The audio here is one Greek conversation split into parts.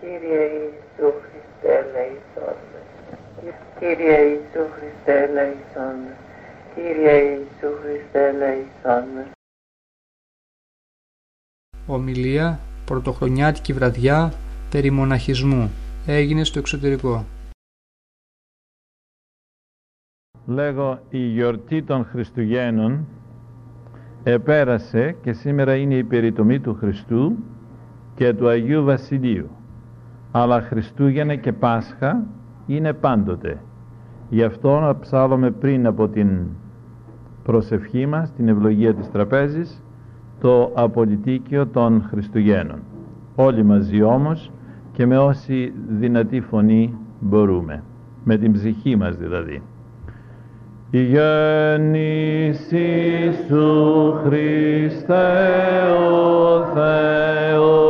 Κύριε Ιησού Χριστέ ελέησόν με. Κύριε Ιησού Χριστέ ελέησόν με. Κύριε Ιησού Χριστέ ελέησόν με. Ομιλία Πρωτοχρονιάτικη βραδιά περί μοναχισμού έγινε στο εξωτερικό. Λέγω η γιορτή των Χριστουγέννων επέρασε και σήμερα είναι η περιτομή του Χριστού και του Αγίου Βασιλείου. Αλλά Χριστούγεννα και Πάσχα είναι πάντοτε. Γι' αυτό ψάλουμε πριν από την προσευχή μας, την ευλογία της τραπέζης, το απολυτίκιο των Χριστουγέννων. Όλοι μαζί όμως και με όση δυνατή φωνή μπορούμε. Με την ψυχή μας δηλαδή. Η γέννηση σου Χριστέ ο Θεός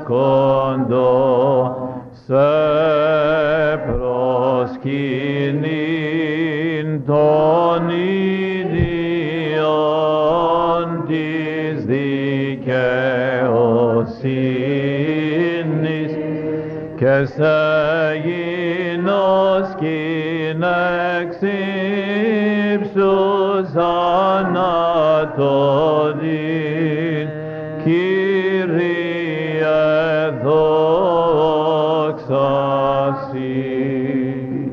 εδιδάσκοντο σε προσκυνήν των ιδίων της δικαιοσύνης. Και σε γινός ύψους ανατολήν Κύριε δόξα Σοι.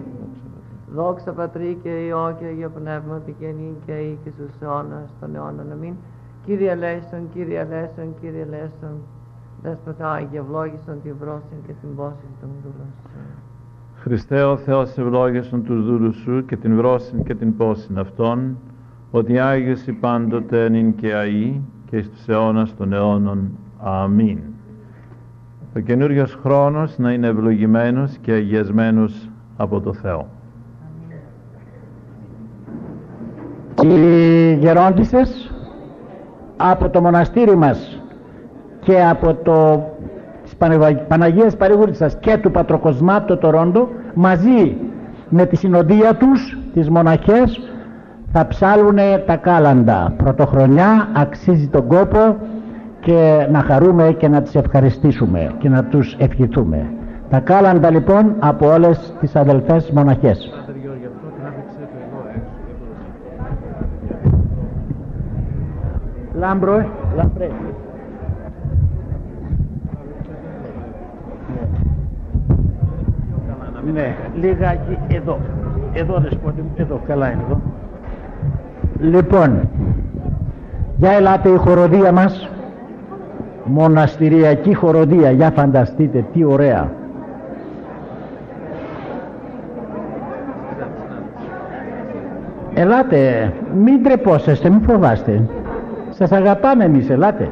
Δόξα Πατρί και Υιό και Αγίο Πνεύματι και νυν και ή και στους αιώνας των αιώνων. Αμήν. Κύριε Λέστον, Κύριε Λέστον, Κύριε Λέστον, Δέσποτα Άγιε, ευλόγησον την βρόσιν και την πόσιν των δούλων σου. Χριστέ ο Θεός ευλόγησον τους δούλους σου και την βρόσιν και την πόσιν αυτών, ότι Άγιος η πάντοτε νυν και αεί και στους αιώνας των αιώνων. Αμήν. Ο καινούριος χρόνος να είναι ευλογημένος και αγιασμένος από το Θεό. Οι γερόντισσες από το μοναστήρι μας και από το της Πανεβα- Παναγίας Παρηγούρισσας και του Πατροκοσμά το Τορόντο μαζί με τη συνοδεία τους, τις μοναχές θα ψάλουν τα κάλαντα. Πρωτοχρονιά αξίζει τον κόπο και να χαρούμε και να τις ευχαριστήσουμε και να τους ευχηθούμε. Τα κάλαντα λοιπόν από όλες τις αδελφές μοναχές. Λάμπρο, ε, λαμπρέ. Ναι, λίγα εδώ. Εδώ δεσπότη μου, εδώ, καλά είναι εδώ. Λοιπόν, για ελάτε η χοροδία μας, μοναστηριακή χοροδία, για φανταστείτε τι ωραία. Ελάτε, μην τρεπόσαστε, μην φοβάστε. Σας αγαπάμε εμείς, ελάτε.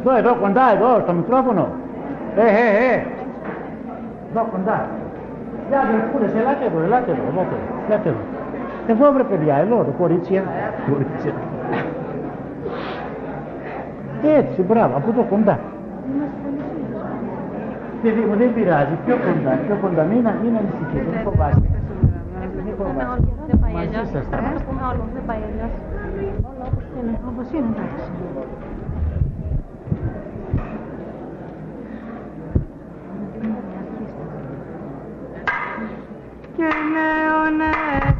Εδώ, εδώ, κοντά, εδώ, στο μικρόφωνο. Ε, ε, ε. Εδώ, κοντά. Για αδελφούρες, ελάτε εδώ, ελάτε εδώ, ελάτε εδώ, ελάτε εδώ. Εδώ, βρε παιδιά, εδώ, το κορίτσια. Κορίτσια. Έτσι, μπράβο, από εδώ κοντά. Παιδί μου, δεν πειράζει, πιο κοντά, πιο κοντά, μην, μην ανησυχείτε, μην φοβάστε. Μην φοβάστε. Δεν πάει Μαζί αλλιώς. σας θα Ένα είμαστε. στον άλλο, δεν πάει αλλιώς. Όλα όπως είναι, όπως είναι εντάξει. και νέον ετών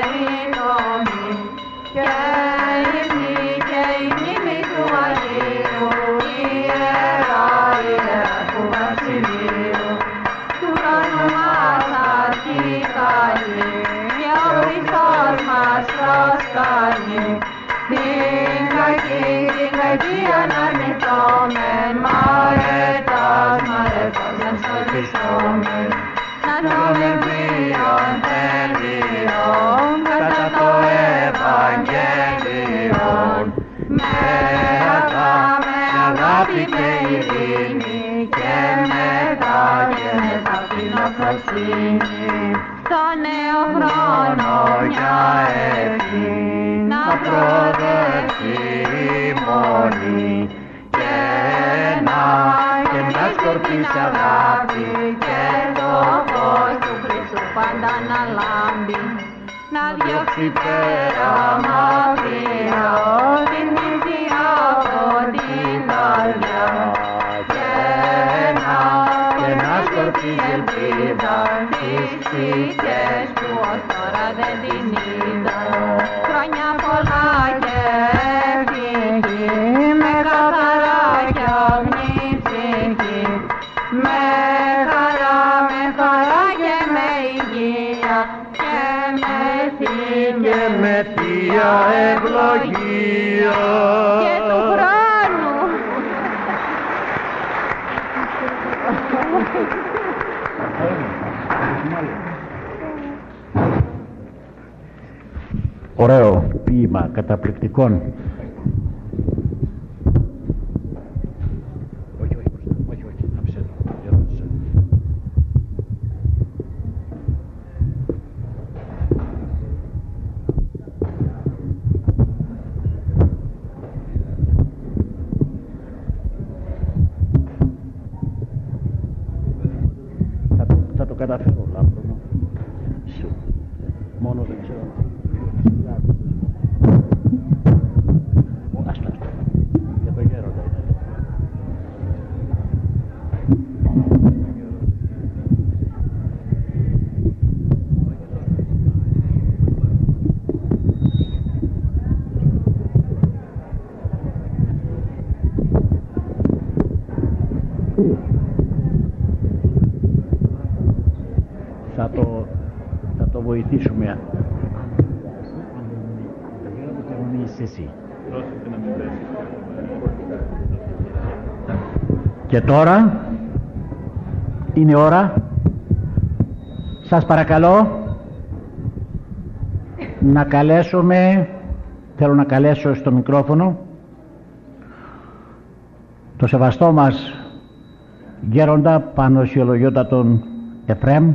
αφροσύνη το νέο χρόνος για ευχή να προδεχθεί μόνη και να και μια σκορπής αγάπη και το φως του Χριστού πάντα να λάμπει. Να διώξει πέρα μακριά τις ψυχές που ως τώρα δεν την είδαν χρόνια πολλά και ευτυχή με καθαρά κι αγνή ψυχή με χαρά, με χαρά και με υγεία. Και με θήκη και με θεία ευλογία. και του χρόνου. Ωραίο ποίημα καταπληκτικών. Όχι, όχι, όχι, όχι, άφησε το, ερώτησα. Θα, το- θα το καταφέρω, Λάμπρονο. Σου. Μόνο δεν ξέρω. Άστο, άστο. Για το γέροντα είναι. Θα το, θα το βοηθήσουμε. Αν δεν είσαι εσύ. Και τώρα είναι ώρα σας παρακαλώ να καλέσουμε θέλω να καλέσω στο μικρόφωνο το σεβαστό μας γέροντα Πανωσιολογιότατον Εφρέμ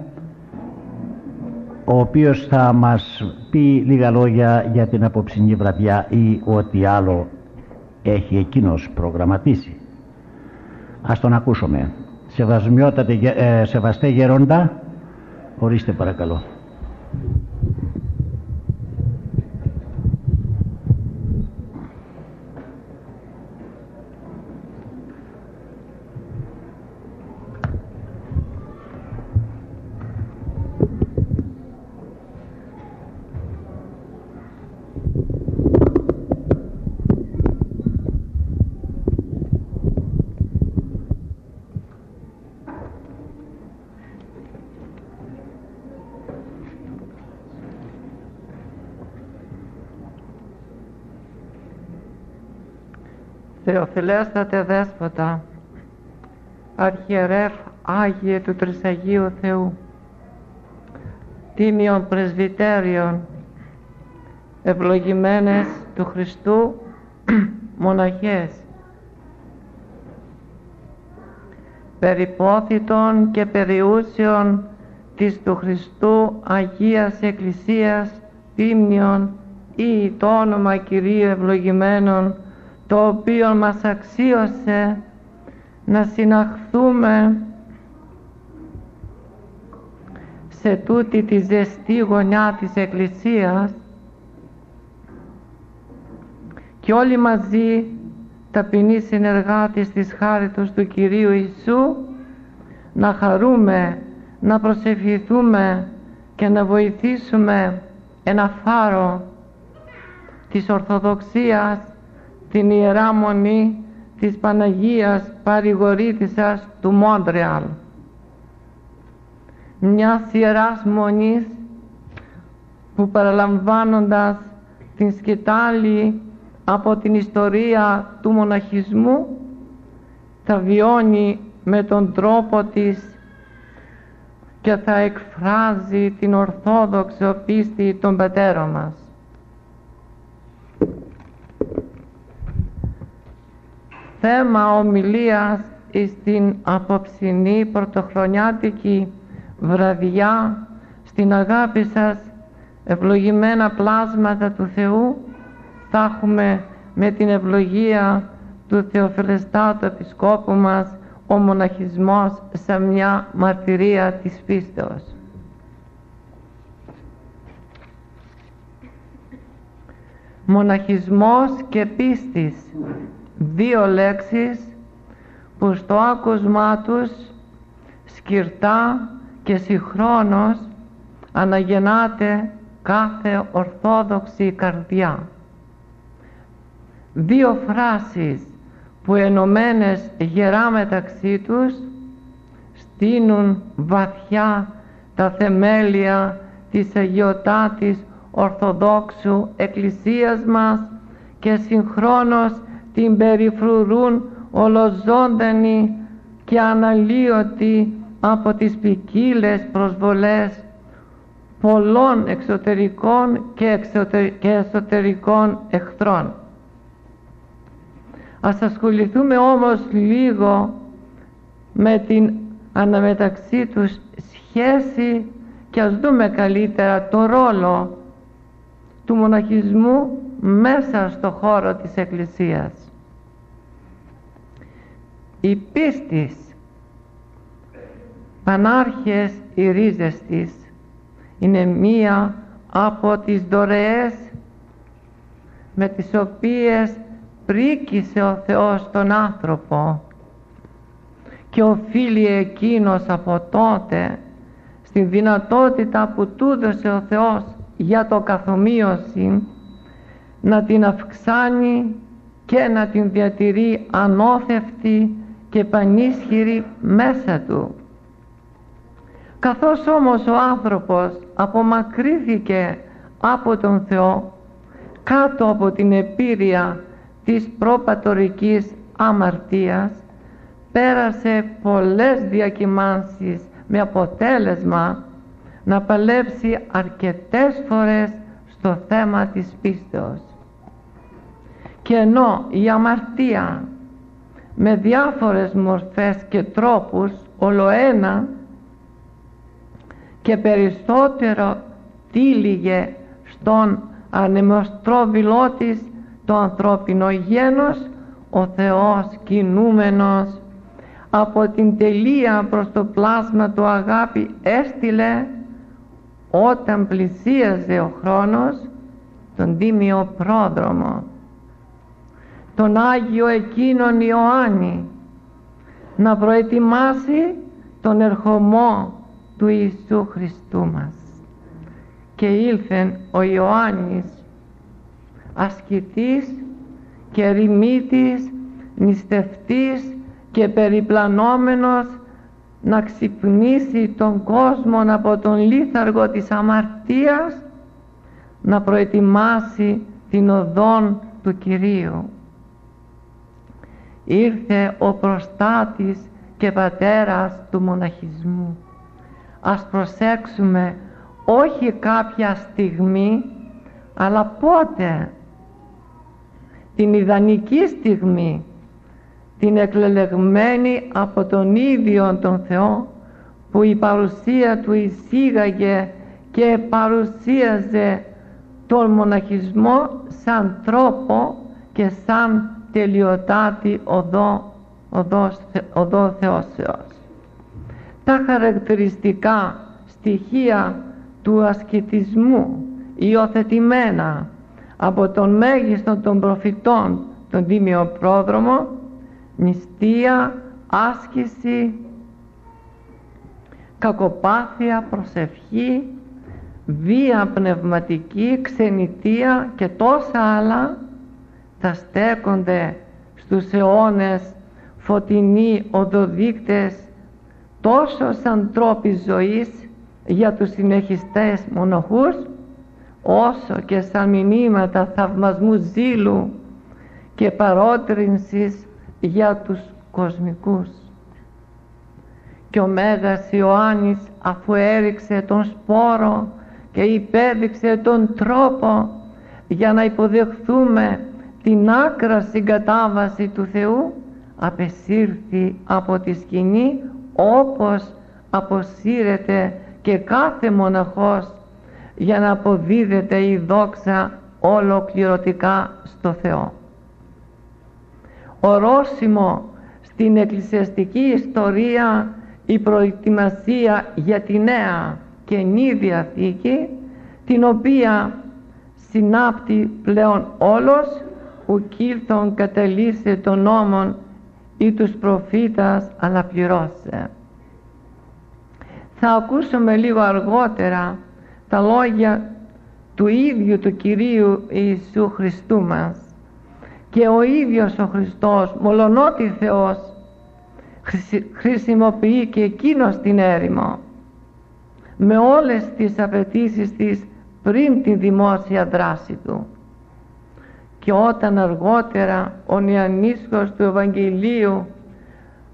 ο οποίος θα μας πει λίγα λόγια για την απόψινή βραδιά ή ό,τι άλλο έχει εκείνος προγραμματίσει. Ας τον ακούσουμε. Σεβασμιότατε, γε- ε, σεβαστέ γέροντα, ορίστε παρακαλώ. Θεοφιλέστατε Δέσποτα, Αρχιερεύ Άγιε του Τρισαγίου Θεού, Τίμιον Πρεσβυτέριον, ευλογημένες του Χριστού μοναχές, περιπόθητον και περιούσιον της του Χριστού Αγίας Εκκλησίας Τίμνιον ή το όνομα Κυρίου ευλογημένων το οποίο μας αξίωσε να συναχθούμε σε τούτη τη ζεστή γωνιά της Εκκλησίας και όλοι μαζί ταπεινοί συνεργάτες της χάριτος του Κυρίου Ιησού να χαρούμε, να προσευχηθούμε και να βοηθήσουμε ένα φάρο της Ορθοδοξίας την Ιερά Μονή της Παναγίας Παρηγορήτησας του Μόντρεαλ. Μιας ιεράς μονής που παραλαμβάνοντας την σκητάλη από την ιστορία του μοναχισμού θα βιώνει με τον τρόπο της και θα εκφράζει την ορθόδοξο πίστη των πατέρων μας. Θέμα ομιλίας στην απόψινή πρωτοχρονιάτικη βραδιά στην αγάπη σας ευλογημένα πλάσματα του Θεού θα έχουμε με την ευλογία του Θεοφιλεστάτου Επισκόπου μας ο μοναχισμός σε μια μαρτυρία της πίστεως. Μοναχισμός και πίστης, δύο λέξεις που στο άκουσμά τους σκυρτά και συγχρόνως αναγεννάται κάθε ορθόδοξη καρδιά. Δύο φράσεις που ενωμένες γερά μεταξύ τους στείνουν βαθιά τα θεμέλια της αγιωτάτης Ορθοδόξου Εκκλησίας μας και συγχρόνως την περιφρουρούν ολοζώντανη και αναλύωτη από τις ποικίλες προσβολές πολλών εξωτερικών και, και εσωτερικών εχθρών. Ας ασχοληθούμε όμως λίγο με την αναμεταξύ τους σχέση και ας δούμε καλύτερα το ρόλο του μοναχισμού μέσα στο χώρο της Εκκλησίας. Η πίστης, πανάρχες οι ρίζες της, είναι μία από τις δωρεές με τις οποίες πρίκησε ο Θεός τον άνθρωπο και οφείλει εκείνος από τότε στην δυνατότητα που του έδωσε ο Θεός για το καθομοίωση να την αυξάνει και να την διατηρεί ανώθευτη και πανίσχυρη μέσα του. Καθώς όμως ο άνθρωπος απομακρύθηκε από τον Θεό κάτω από την επίρρεια της προπατορικής αμαρτίας πέρασε πολλές διακυμάνσεις με αποτέλεσμα να παλέψει αρκετές φορές στο θέμα της πίστεως. Και ενώ η αμαρτία με διάφορες μορφές και τρόπους ολοένα και περισσότερο τύλιγε στον ανεμοστρόβιλό της το ανθρώπινο γένος ο Θεός κινούμενος. Από την τελεία προς το πλάσμα του αγάπη έστειλε όταν πλησίαζε ο χρόνος τον τίμιο πρόδρομο τον Άγιο εκείνον Ιωάννη να προετοιμάσει τον ερχομό του Ιησού Χριστού μας και ήλθεν ο Ιωάννης ασκητής και ερημίτης, νηστευτής και περιπλανόμενος να ξυπνήσει τον κόσμο από τον λίθαργο της αμαρτίας να προετοιμάσει την οδόν του Κυρίου. Ήρθε ο προστάτης και πατέρας του μοναχισμού. Ας προσέξουμε όχι κάποια στιγμή αλλά πότε την ιδανική στιγμή την εκλελεγμένη από τον ίδιο τον Θεό που η παρουσία του εισήγαγε και παρουσίαζε τον μοναχισμό σαν τρόπο και σαν τελειοτάτη οδό, οδός, οδό Θεώσεως. Τα χαρακτηριστικά στοιχεία του ασκητισμού υιοθετημένα από τον μέγιστο των προφητών τον Τίμιο Πρόδρομο νηστεία, άσκηση κακοπάθεια, προσευχή βία πνευματική, ξενιτεία και τόσα άλλα θα στέκονται στους αιώνες φωτεινοί οδοδείκτες τόσο σαν τρόποι ζωής για τους συνεχιστές μονοχούς όσο και σαν μηνύματα θαυμασμού ζήλου και παρότρινσης για τους κοσμικούς. και ο Μέγας Ιωάννης αφού έριξε τον σπόρο και υπέδειξε τον τρόπο για να υποδεχθούμε την άκρα συγκατάβαση του Θεού απεσύρθη από τη σκηνή όπως αποσύρεται και κάθε μοναχός για να αποδίδεται η δόξα ολοκληρωτικά στο Θεό. Ορόσημο στην εκκλησιαστική ιστορία η προετοιμασία για τη Νέα Καινή Διαθήκη την οποία συνάπτει πλέον όλος ουκίλθον κατελήσε των νόμων ή τους προφήτας αλλά πληρώσε. Θα ακούσουμε λίγο αργότερα τα λόγια του ίδιου του Κυρίου Ιησού Χριστού μας και ο ίδιος ο Χριστός μολονότι Θεός χρησιμοποιεί και εκείνος την έρημο με όλες τις απαιτήσεις της πριν τη δημόσια δράση του και όταν αργότερα ο νεανίσκος του Ευαγγελίου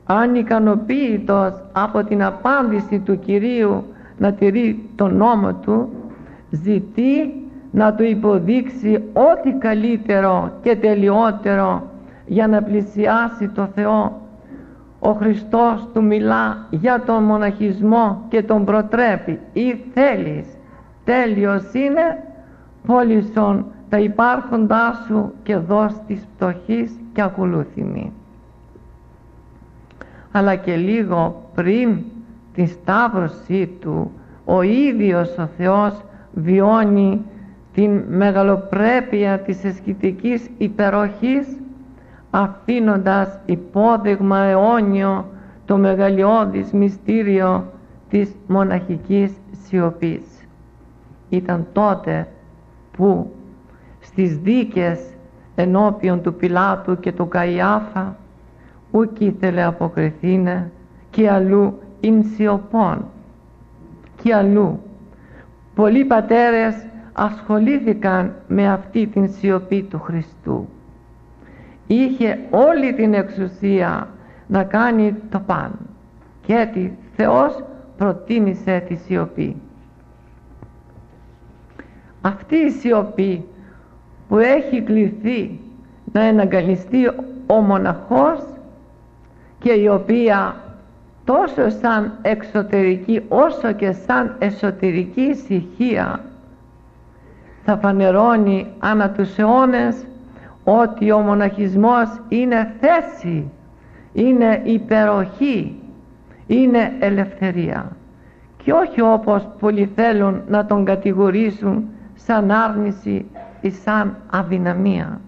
ανικανοποίητος από την απάντηση του Κυρίου να τηρεί τον νόμο του ζητεί να του υποδείξει ό,τι καλύτερο και τελειότερο για να πλησιάσει το Θεό. Ο Χριστός του μιλά για τον μοναχισμό και τον προτρέπει ή θέλεις. Τέλειος είναι πόλησον τα υπάρχοντά σου και δώσ' της πτωχής και ακολούθημη αλλά και λίγο πριν τη σταύρωσή του ο ίδιος ο Θεός βιώνει την μεγαλοπρέπεια της εσκητικής υπεροχής αφήνοντας υπόδειγμα αιώνιο το μεγαλειώδης μυστήριο της μοναχικής σιωπής. Ήταν τότε που στις δίκες ενώπιον του Πιλάτου και του Καϊάφα ούκ ήθελε αποκριθήνε και αλλού ειν σιωπών και αλλού. Πολλοί πατέρες ασχολήθηκαν με αυτή την σιωπή του Χριστού. Είχε όλη την εξουσία να κάνει το παν και έτσι Θεός προτίμησε τη σιωπή. Αυτή η σιωπή που έχει κληθεί να εναγκαλιστεί ο μοναχός και η οποία τόσο σαν εξωτερική όσο και σαν εσωτερική ησυχία θα φανερώνει ανά τους αιώνες ότι ο μοναχισμός είναι θέση, είναι υπεροχή, είναι ελευθερία και όχι όπως πολλοί θέλουν να τον κατηγορήσουν σαν άρνηση ή σαν αδυναμία.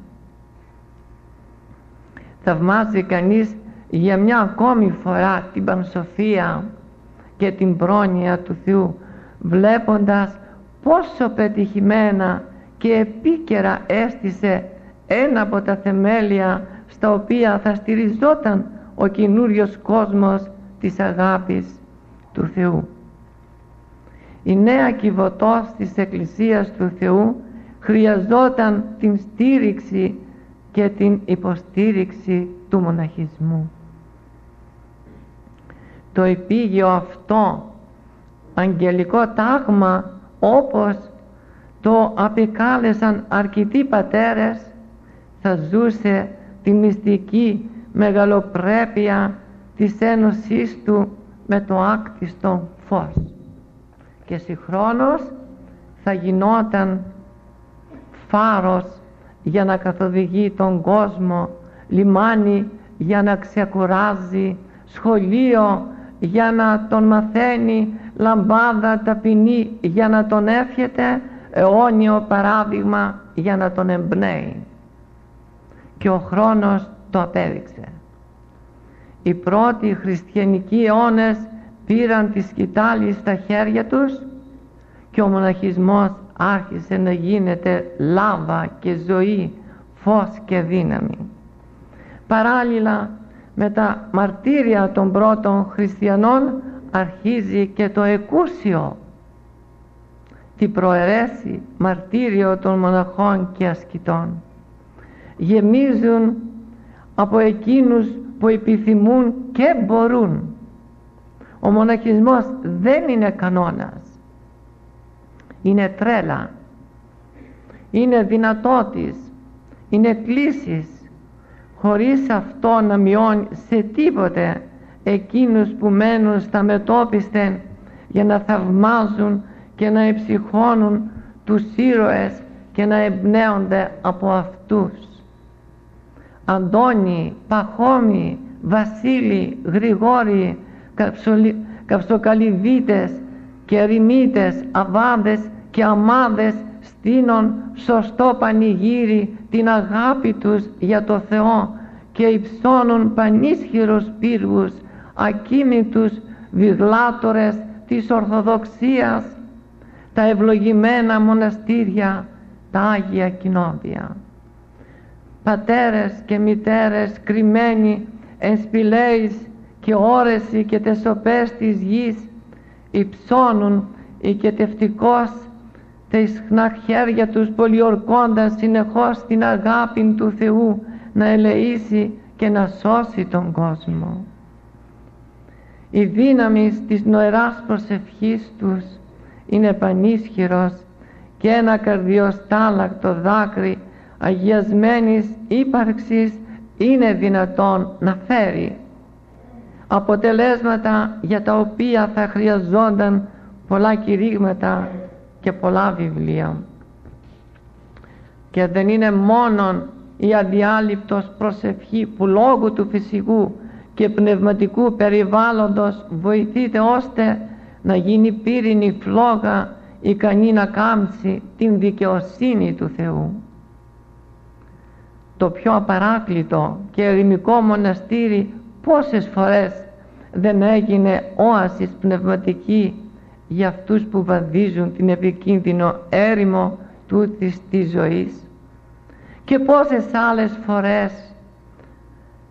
Θαυμάζει κανείς για μια ακόμη φορά την πανσοφία και την πρόνοια του Θεού βλέποντας πόσο πετυχημένα και επίκαιρα έστησε ένα από τα θεμέλια στα οποία θα στηριζόταν ο καινούριος κόσμος της αγάπης του Θεού. Η νέα κυβωτός της Εκκλησίας του Θεού χρειαζόταν την στήριξη και την υποστήριξη του μοναχισμού. Το επίγειο αυτό αγγελικό τάγμα όπως το απεκάλεσαν αρκετοί πατέρες θα ζούσε τη μυστική μεγαλοπρέπεια της ένωσής του με το άκτιστο φως και συγχρόνως θα γινόταν φάρος για να καθοδηγεί τον κόσμο λιμάνι για να ξεκουράζει σχολείο για να τον μαθαίνει λαμπάδα ταπεινή για να τον εύχεται αιώνιο παράδειγμα για να τον εμπνέει και ο χρόνος το απέδειξε. Οι πρώτοι χριστιανικοί αιώνες πήραν τη σκητάλη στα χέρια τους και ο μοναχισμός άρχισε να γίνεται λάβα και ζωή, φως και δύναμη. Παράλληλα με τα μαρτύρια των πρώτων χριστιανών αρχίζει και το εκούσιο τη προαιρέσει μαρτύριο των μοναχών και ασκητών γεμίζουν από εκείνους που επιθυμούν και μπορούν Ο μοναχισμός δεν είναι κανόνας. Είναι τρέλα. Είναι δυνατότης. Είναι κλήσεις. Χωρίς αυτό να μειώνει σε τίποτε εκείνους που μένουν στα μετόπισθεν για να θαυμάζουν και να εψυχώνουν τους ήρωες και να εμπνέονται από αυτούς. Αντώνη, Παχώμη, Βασίλη, Γρηγόρη, καψοκαλυβίτες και ερημίτες, αβάδες και αμάδες στείνουν σωστό πανηγύρι την αγάπη τους για το Θεό και υψώνουν πανίσχυρους πύργους, ακίμητους βιδλάτορες της Ορθοδοξίας, τα ευλογημένα μοναστήρια, τα Άγια Κοινόβια. Πατέρες και μητέρες κρυμμένοι εν σπηλαίης και όρεση και τεσοπές της γης υψώνουν οικετευτικώς τα ισχνά χέρια τους πολιορκώντας συνεχώς την αγάπη του Θεού να ελεήσει και να σώσει τον κόσμο. Η δύναμη της νοεράς προσευχής τους είναι πανίσχυρος και ένα καρδιοστάλακτο δάκρυ αγιασμένης ύπαρξης είναι δυνατόν να φέρει αποτελέσματα για τα οποία θα χρειαζόταν πολλά κηρύγματα και πολλά βιβλία και δεν είναι μόνον η αδιάλειπτος προσευχή που λόγω του φυσικού και πνευματικού περιβάλλοντος βοηθείται ώστε να γίνει πύρινη φλόγα ικανή να κάμψει την δικαιοσύνη του Θεού. Το πιο απαράκλητο και ερημικό μοναστήρι πόσες φορές δεν έγινε όασης πνευματική για αυτούς που βαδίζουν την επικίνδυνο έρημο τούτης της ζωής. Και πόσες άλλες φορές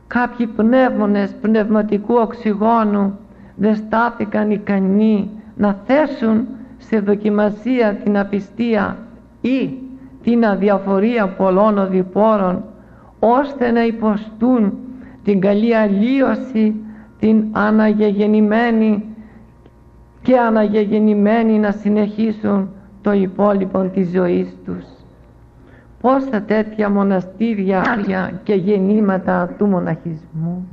κάποιοι πνεύμονες πνευματικού οξυγόνου δεν στάθηκαν ικανοί να θέσουν σε δοκιμασία την απιστία ή την αδιαφορία πολλών οδηπόρων ώστε να υποστούν την καλή αλλίωση την αναγεγεννημένη και αναγεγεννημένοι να συνεχίσουν το υπόλοιπο της ζωής τους. Πόσα τέτοια μοναστήρια και γεννήματα του μοναχισμού.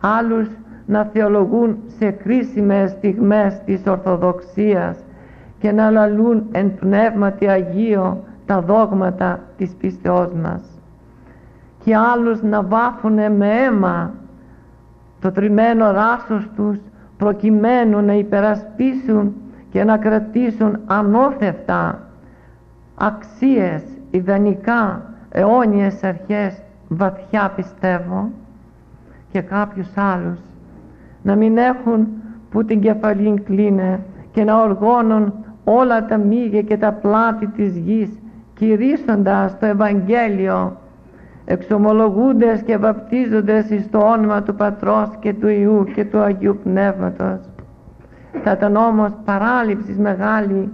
Άλλους να θεολογούν σε κρίσιμες στιγμές της Ορθοδοξίας και να λαλούν εν πνεύματι Αγίο τα δόγματα της πίστεώς μας και άλλους να βάφουνε με αίμα το τριμμένο ράσος τους προκειμένου να υπερασπίσουν και να κρατήσουν ανώθευτα αξίες, ιδανικά, αιώνιες αρχές βαθιά πιστεύω και κάποιους άλλους να μην έχουν που την κεφαλήν κλείνε και να οργώνουν όλα τα μύγια και τα πλάτη της γης κηρύσσοντας το Ευαγγέλιο εξομολογούντες και βαπτίζοντες εις το όνομα του Πατρός και του Ιού και του Αγίου Πνεύματος. Θα ήταν όμως παράληψης μεγάλη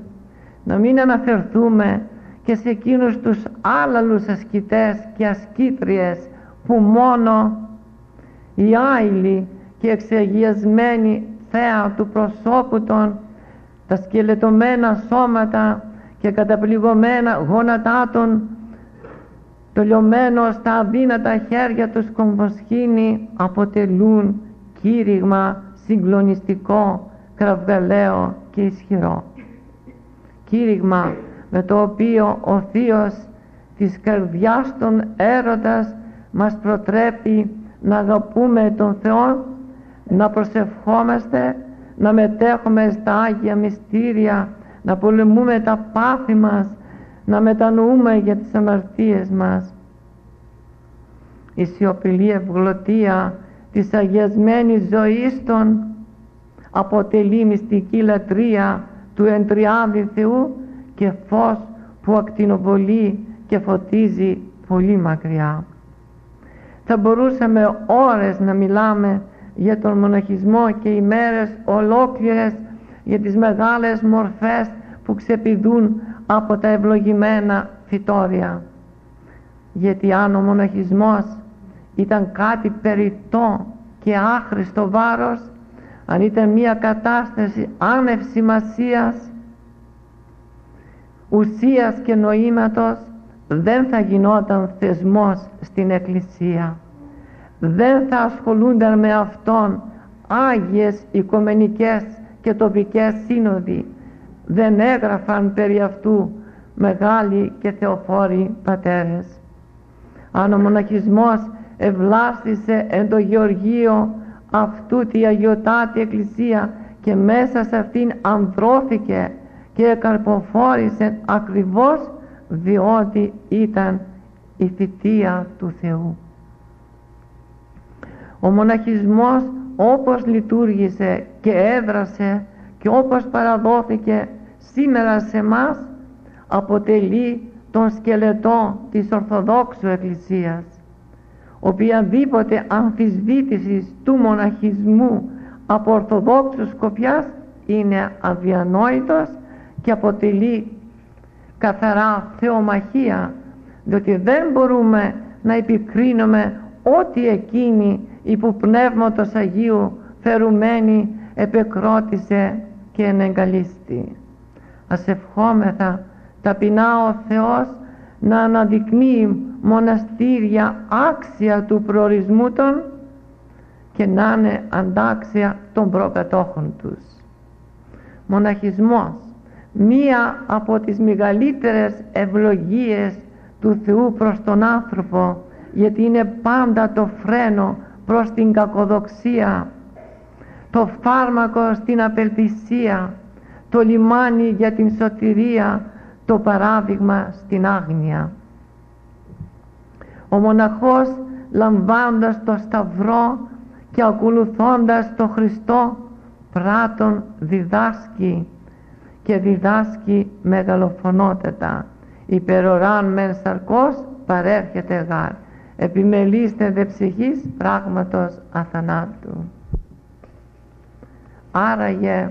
να μην αναφερθούμε και σε εκείνους τους άλλαλους ασκητές και ασκήτριες που μόνο οι άειλοι και εξεγιασμένοι θέα του προσώπου των τα σκελετωμένα σώματα και καταπληγωμένα γόνατά των το λιωμένο στα αδύνατα χέρια του κομβοσχήνη αποτελούν κήρυγμα συγκλονιστικό, κραυγαλαίο και ισχυρό. Κήρυγμα με το οποίο ο Θείος της καρδιάς των έρωτας μας προτρέπει να αγαπούμε τον Θεό, να προσευχόμαστε, να μετέχουμε στα Άγια Μυστήρια, να πολεμούμε τα πάθη μας, να μετανοούμε για τις αμαρτίες μας. Η σιωπηλή ευγλωτία της αγιασμένης ζωής των αποτελεί μυστική λατρεία του εντριάδη Θεού και φως που ακτινοβολεί και φωτίζει πολύ μακριά. Θα μπορούσαμε ώρες να μιλάμε για τον μοναχισμό και ημέρες ολόκληρες για τις μεγάλες μορφές που ξεπηδούν από τα ευλογημένα φυτόρια. Γιατί αν ο μοναχισμός ήταν κάτι περιττό και άχρηστο βάρος, αν ήταν μια κατάσταση άνευ σημασίας, ουσίας και νοήματος, δεν θα γινόταν θεσμός στην Εκκλησία. Δεν θα ασχολούνταν με Αυτόν Άγιες Οικομενικές και τοπικές σύνοδοι. Δεν έγραφαν περί αυτού μεγάλοι και θεοφόροι πατέρες. Αν ο μοναχισμός ευλάστησε εν το Γεωργείο αυτού τη Αγιοτάτη Εκκλησία και μέσα σε αυτήν ανδρώθηκε και καρποφόρησε ακριβώς διότι ήταν η θητεία του Θεού. Ο μοναχισμός όπως λειτουργήσε και έδρασε και όπως παραδόθηκε σήμερα σε μας αποτελεί τον σκελετό της Ορθοδόξου Εκκλησίας οποιαδήποτε αμφισβήτησης του μοναχισμού από Ορθοδόξου σκοπιάς είναι αδιανόητος και αποτελεί καθαρά θεομαχία διότι δεν μπορούμε να επικρίνουμε ό,τι εκείνη υπό Πνεύματος Αγίου θερουμένη επεκρότησε και ενεγκαλίστη. Ας ευχόμεθα ταπεινά ο Θεός να αναδεικνύει μοναστήρια άξια του προορισμού των και να είναι αντάξια των προκατόχων τους. Μοναχισμός, μία από τις μεγαλύτερες ευλογίες του Θεού προς τον άνθρωπο γιατί είναι πάντα το φρένο προς την κακοδοξία το φάρμακο στην απελπισία το λιμάνι για την σωτηρία το παράδειγμα στην άγνοια. Ο μοναχός λαμβάνοντας το σταυρό και ακολουθώντας το Χριστό πράτων διδάσκει και διδάσκει μεγαλοφωνότατα. Υπεροράν μεν σαρκός παρέρχεται γάρ. Επιμελήστε δε ψυχής πράγματος αθανάτου άραγε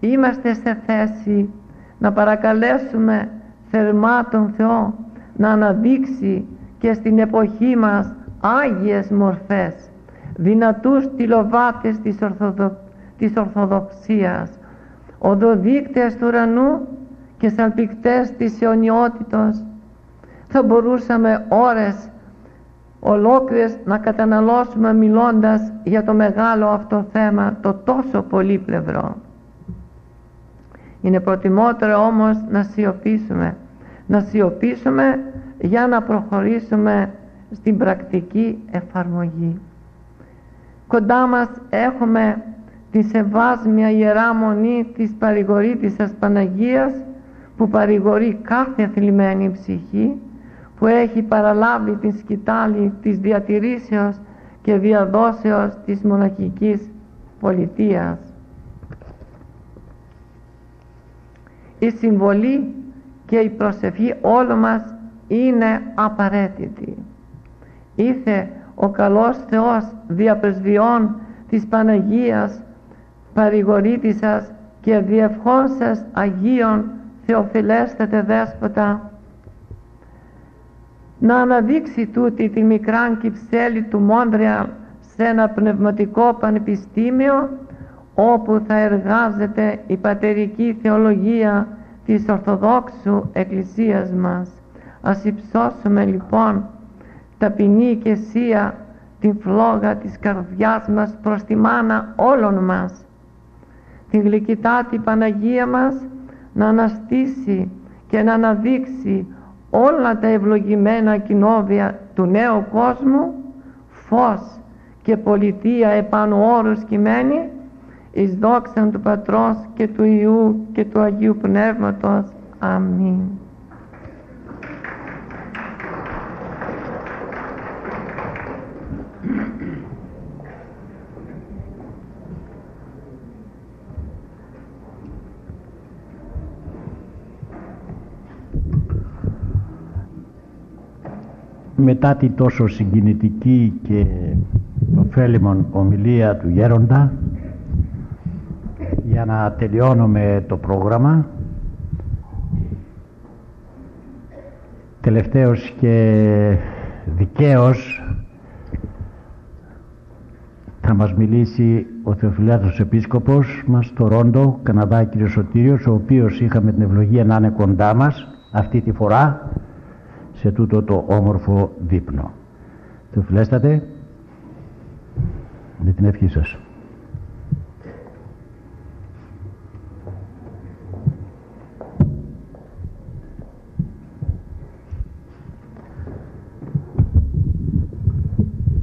είμαστε σε θέση να παρακαλέσουμε θερμά τον Θεό να αναδείξει και στην εποχή μας άγιες μορφές δυνατούς τυλοβάτες της, Ορθοδο... της Ορθοδοξίας οδοδείκτες του ουρανού και σαλπικτές της αιωνιότητος. Θα μπορούσαμε ώρες ολόκληρες να καταναλώσουμε μιλώντας για το μεγάλο αυτό θέμα το τόσο πολύπλευρο είναι προτιμότερο όμως να σιωπήσουμε να σιωπήσουμε για να προχωρήσουμε στην πρακτική εφαρμογή κοντά μας έχουμε τη σεβάσμια Ιερά Μονή της παρηγορήτησας Παναγίας που παρηγορεί κάθε θλιμμένη ψυχή που έχει παραλάβει την σκητάλη της διατηρήσεως και διαδόσεως της μοναχικής πολιτείας. Η συμβολή και η προσευχή όλων μας είναι απαραίτητη. Ήθε ο καλός Θεός διαπεσβειών της Παναγίας παρηγορήτησας και διευχών Αγίων Θεοφιλέστατε Δέσποτα να αναδείξει τούτη τη μικρά κυψέλη του Μόντρεαλ σε ένα πνευματικό πανεπιστήμιο όπου θα εργάζεται η πατερική θεολογία της Ορθοδόξου Εκκλησίας μας. Ας υψώσουμε λοιπόν ταπεινή και σία την φλόγα της καρδιάς μας προς τη μάνα όλων μας. Την γλυκητάτη Παναγία μας να αναστήσει και να αναδείξει όλα τα ευλογημένα κοινόβια του νέου κόσμου φως και πολιτεία επάνω όρους κειμένη εις δόξαν του Πατρός και του Ιού και του Αγίου Πνεύματος. Αμήν. μετά τη τόσο συγκινητική και ωφέλιμον ομιλία του Γέροντα για να τελειώνουμε το πρόγραμμα τελευταίος και δικαίως θα μας μιλήσει ο Θεοφυλάθος Επίσκοπος μας στο Ρόντο, Καναδά κ. Σωτήριος, ο οποίος είχαμε την ευλογία να είναι κοντά μας αυτή τη φορά σε τούτο το όμορφο δείπνο. Θεοφυλέστατε, με την ευχή σας.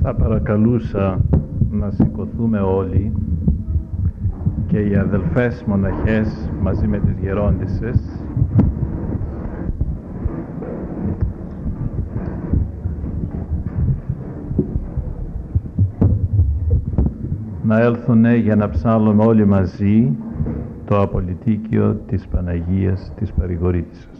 Θα παρακαλούσα να σηκωθούμε όλοι και οι αδελφές μοναχές μαζί με τις γερόντισσες να έλθουν για να ψάλουμε όλοι μαζί το απολυτίκιο της Παναγίας της Παρηγορήτησας.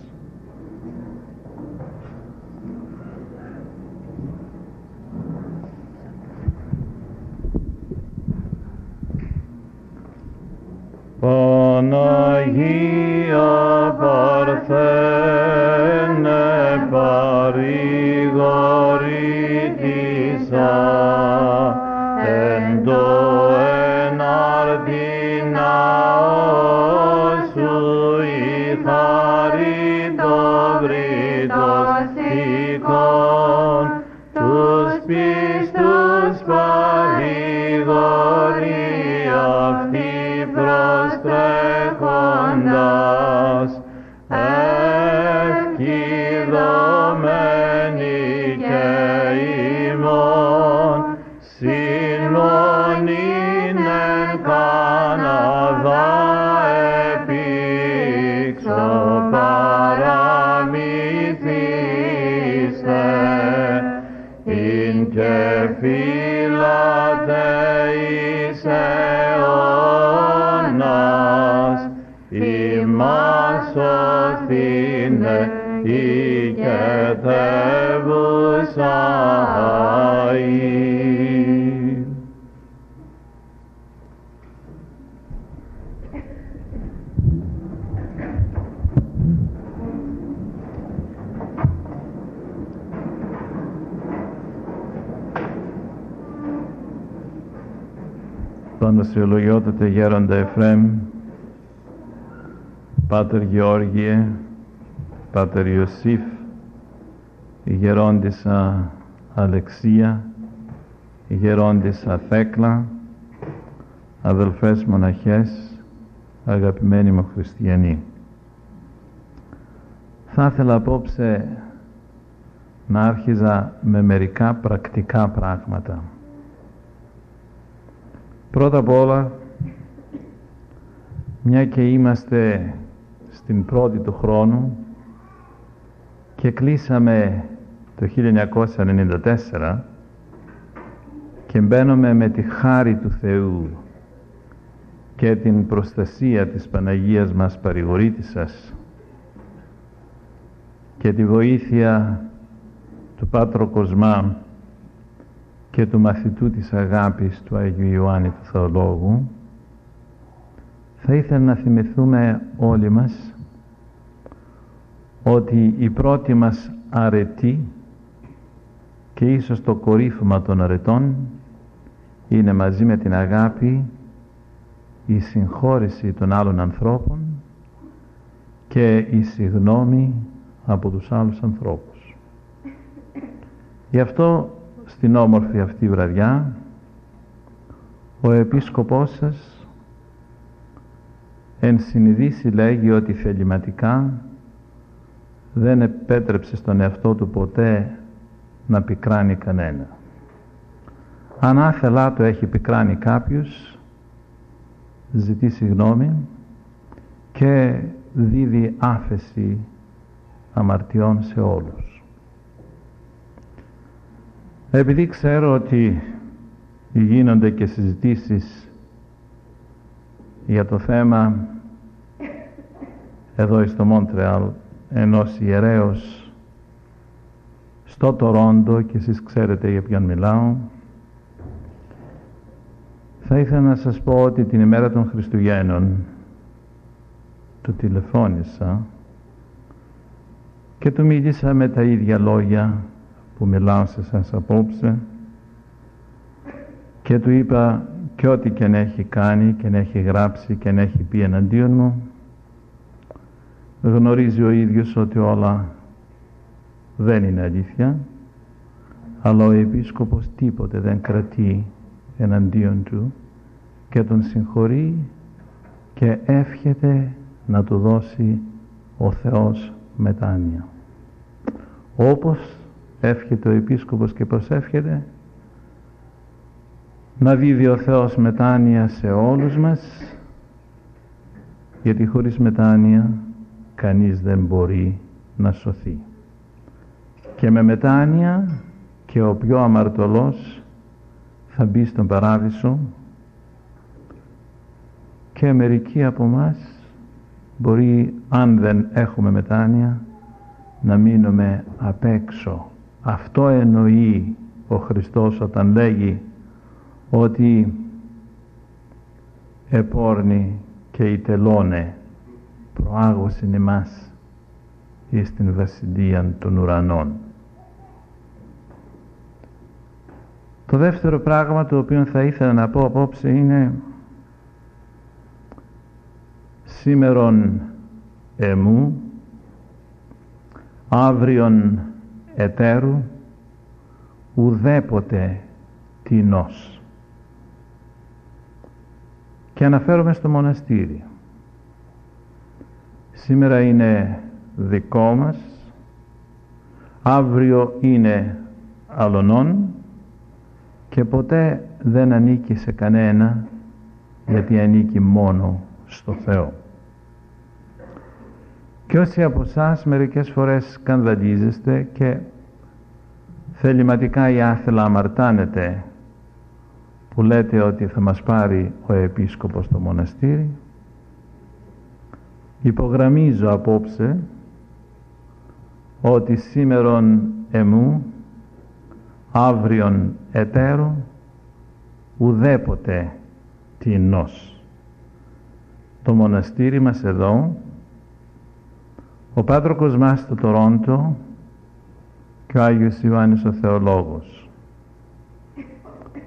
Πανασιολογιότατε γέροντα Εφραίμ, Πάτερ Γεώργιε, Πάτερ Ιωσήφ, η γερόντισσα Αλεξία, η γερόντισσα Θέκλα, αδελφές μοναχές, αγαπημένοι μου χριστιανοί. Θα ήθελα απόψε να άρχιζα με μερικά πρακτικά πράγματα. Πρώτα απ' όλα, μια και είμαστε στην πρώτη του χρόνου και κλείσαμε το 1994 και μπαίνουμε με τη χάρη του Θεού και την προστασία της Παναγίας μας παρηγορήτησας και τη βοήθεια του Πάτρο Κοσμά και του μαθητού της αγάπης του Αγίου Ιωάννη του Θεολόγου θα ήθελα να θυμηθούμε όλοι μας ότι η πρώτη μας αρετή και ίσως το κορύφωμα των αρετών είναι μαζί με την αγάπη η συγχώρεση των άλλων ανθρώπων και η συγνώμη από τους άλλους ανθρώπους. Γι' αυτό στην όμορφη αυτή βραδιά ο επίσκοπός σας εν συνειδήσει λέγει ότι θεληματικά δεν επέτρεψε στον εαυτό του ποτέ να πικράνει κανένα. Αν άθελά το έχει πικράνει κάποιος, ζητεί συγγνώμη και δίδει άφεση αμαρτιών σε όλους. Επειδή ξέρω ότι γίνονται και συζητήσεις για το θέμα εδώ στο Μόντρεαλ ενός ιερέως στο Τορόντο και εσείς ξέρετε για ποιον μιλάω θα ήθελα να σας πω ότι την ημέρα των Χριστουγέννων του τηλεφώνησα και του μίλησα με τα ίδια λόγια που μιλάω σε σας απόψε και του είπα και ό,τι και να έχει κάνει και να έχει γράψει και να έχει πει εναντίον μου γνωρίζει ο ίδιος ότι όλα δεν είναι αλήθεια αλλά ο Επίσκοπος τίποτε δεν κρατεί εναντίον του και τον συγχωρεί και εύχεται να του δώσει ο Θεός μετάνοια. Όπως εύχεται ο Επίσκοπος και προσεύχεται να δίδει ο Θεός μετάνοια σε όλους μας γιατί χωρίς μετάνοια κανείς δεν μπορεί να σωθεί. Και με μετάνοια και ο πιο αμαρτωλός θα μπει στον παράδεισο και μερικοί από μας μπορεί αν δεν έχουμε μετάνοια να μείνουμε απ' έξω. Αυτό εννοεί ο Χριστός όταν λέγει ότι επόρνη και η τελώνε προάγωσιν εμάς εις την βασιλεία των ουρανών. Το δεύτερο πράγμα το οποίο θα ήθελα να πω απόψε είναι σήμερον εμού, αύριον ετέρου, ουδέποτε τεινός. Και αναφέρομαι στο μοναστήρι. Σήμερα είναι δικό μας, αύριο είναι αλωνών και ποτέ δεν ανήκει σε κανένα γιατί ανήκει μόνο στο Θεό. Και όσοι από εσάς μερικές φορές σκανδαλίζεστε και θεληματικά ή άθελα αμαρτάνετε που λέτε ότι θα μας πάρει ο Επίσκοπος στο μοναστήρι υπογραμμίζω απόψε ότι σήμερον εμού αύριον εταίρο ουδέποτε τεινός. Το μοναστήρι μας εδώ, ο Πάτροκος μας στο Τορόντο και ο Άγιος Ιωάννης ο Θεολόγος.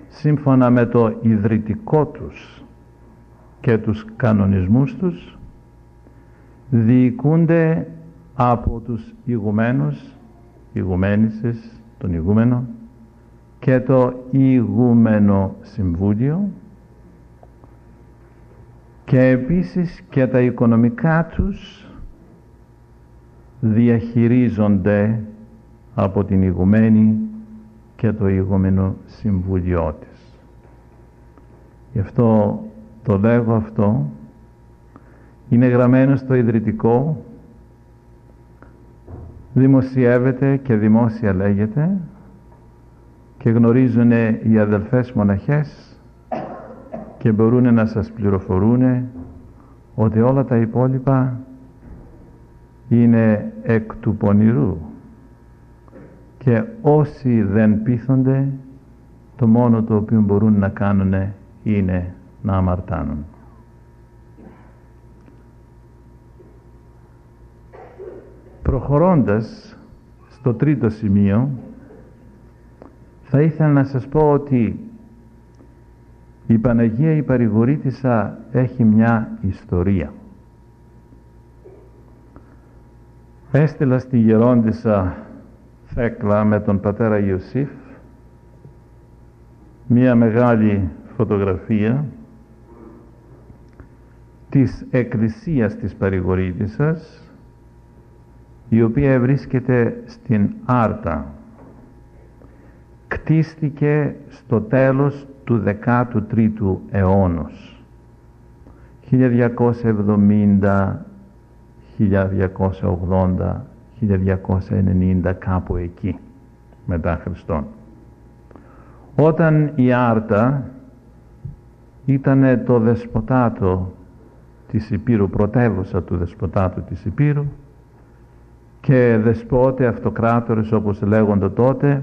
Σύμφωνα με το ιδρυτικό τους και τους κανονισμούς τους, διοικούνται από τους ηγουμένους, ηγουμένησες, τον ηγούμενο, και το ηγούμενο συμβούλιο και επίσης και τα οικονομικά τους διαχειρίζονται από την ηγουμένη και το ηγούμενο συμβουλιό της. Γι' αυτό το λέγω αυτό είναι γραμμένο στο ιδρυτικό δημοσιεύεται και δημόσια λέγεται και γνωρίζουν οι αδελφές μοναχές και μπορούν να σας πληροφορούν ότι όλα τα υπόλοιπα είναι εκ του πονηρού και όσοι δεν πείθονται το μόνο το οποίο μπορούν να κάνουν είναι να αμαρτάνουν. Προχωρώντας στο τρίτο σημείο θα ήθελα να σας πω ότι η Παναγία η Παρηγορήτησα έχει μια ιστορία. Έστειλα στη Γερόντισσα Θέκλα με τον πατέρα Ιωσήφ μια μεγάλη φωτογραφία της εκκλησίας της Παρηγορήτισσας η οποία βρίσκεται στην Άρτα. Κτίστηκε στο τέλος του 13ου αιώνος 1270 1280 1290 κάπου εκεί μετά Χριστόν όταν η Άρτα ήταν το δεσποτάτο της Υπήρου πρωτεύουσα του δεσποτάτου της Υπήρου και δεσπότε αυτοκράτορες όπως λέγονται τότε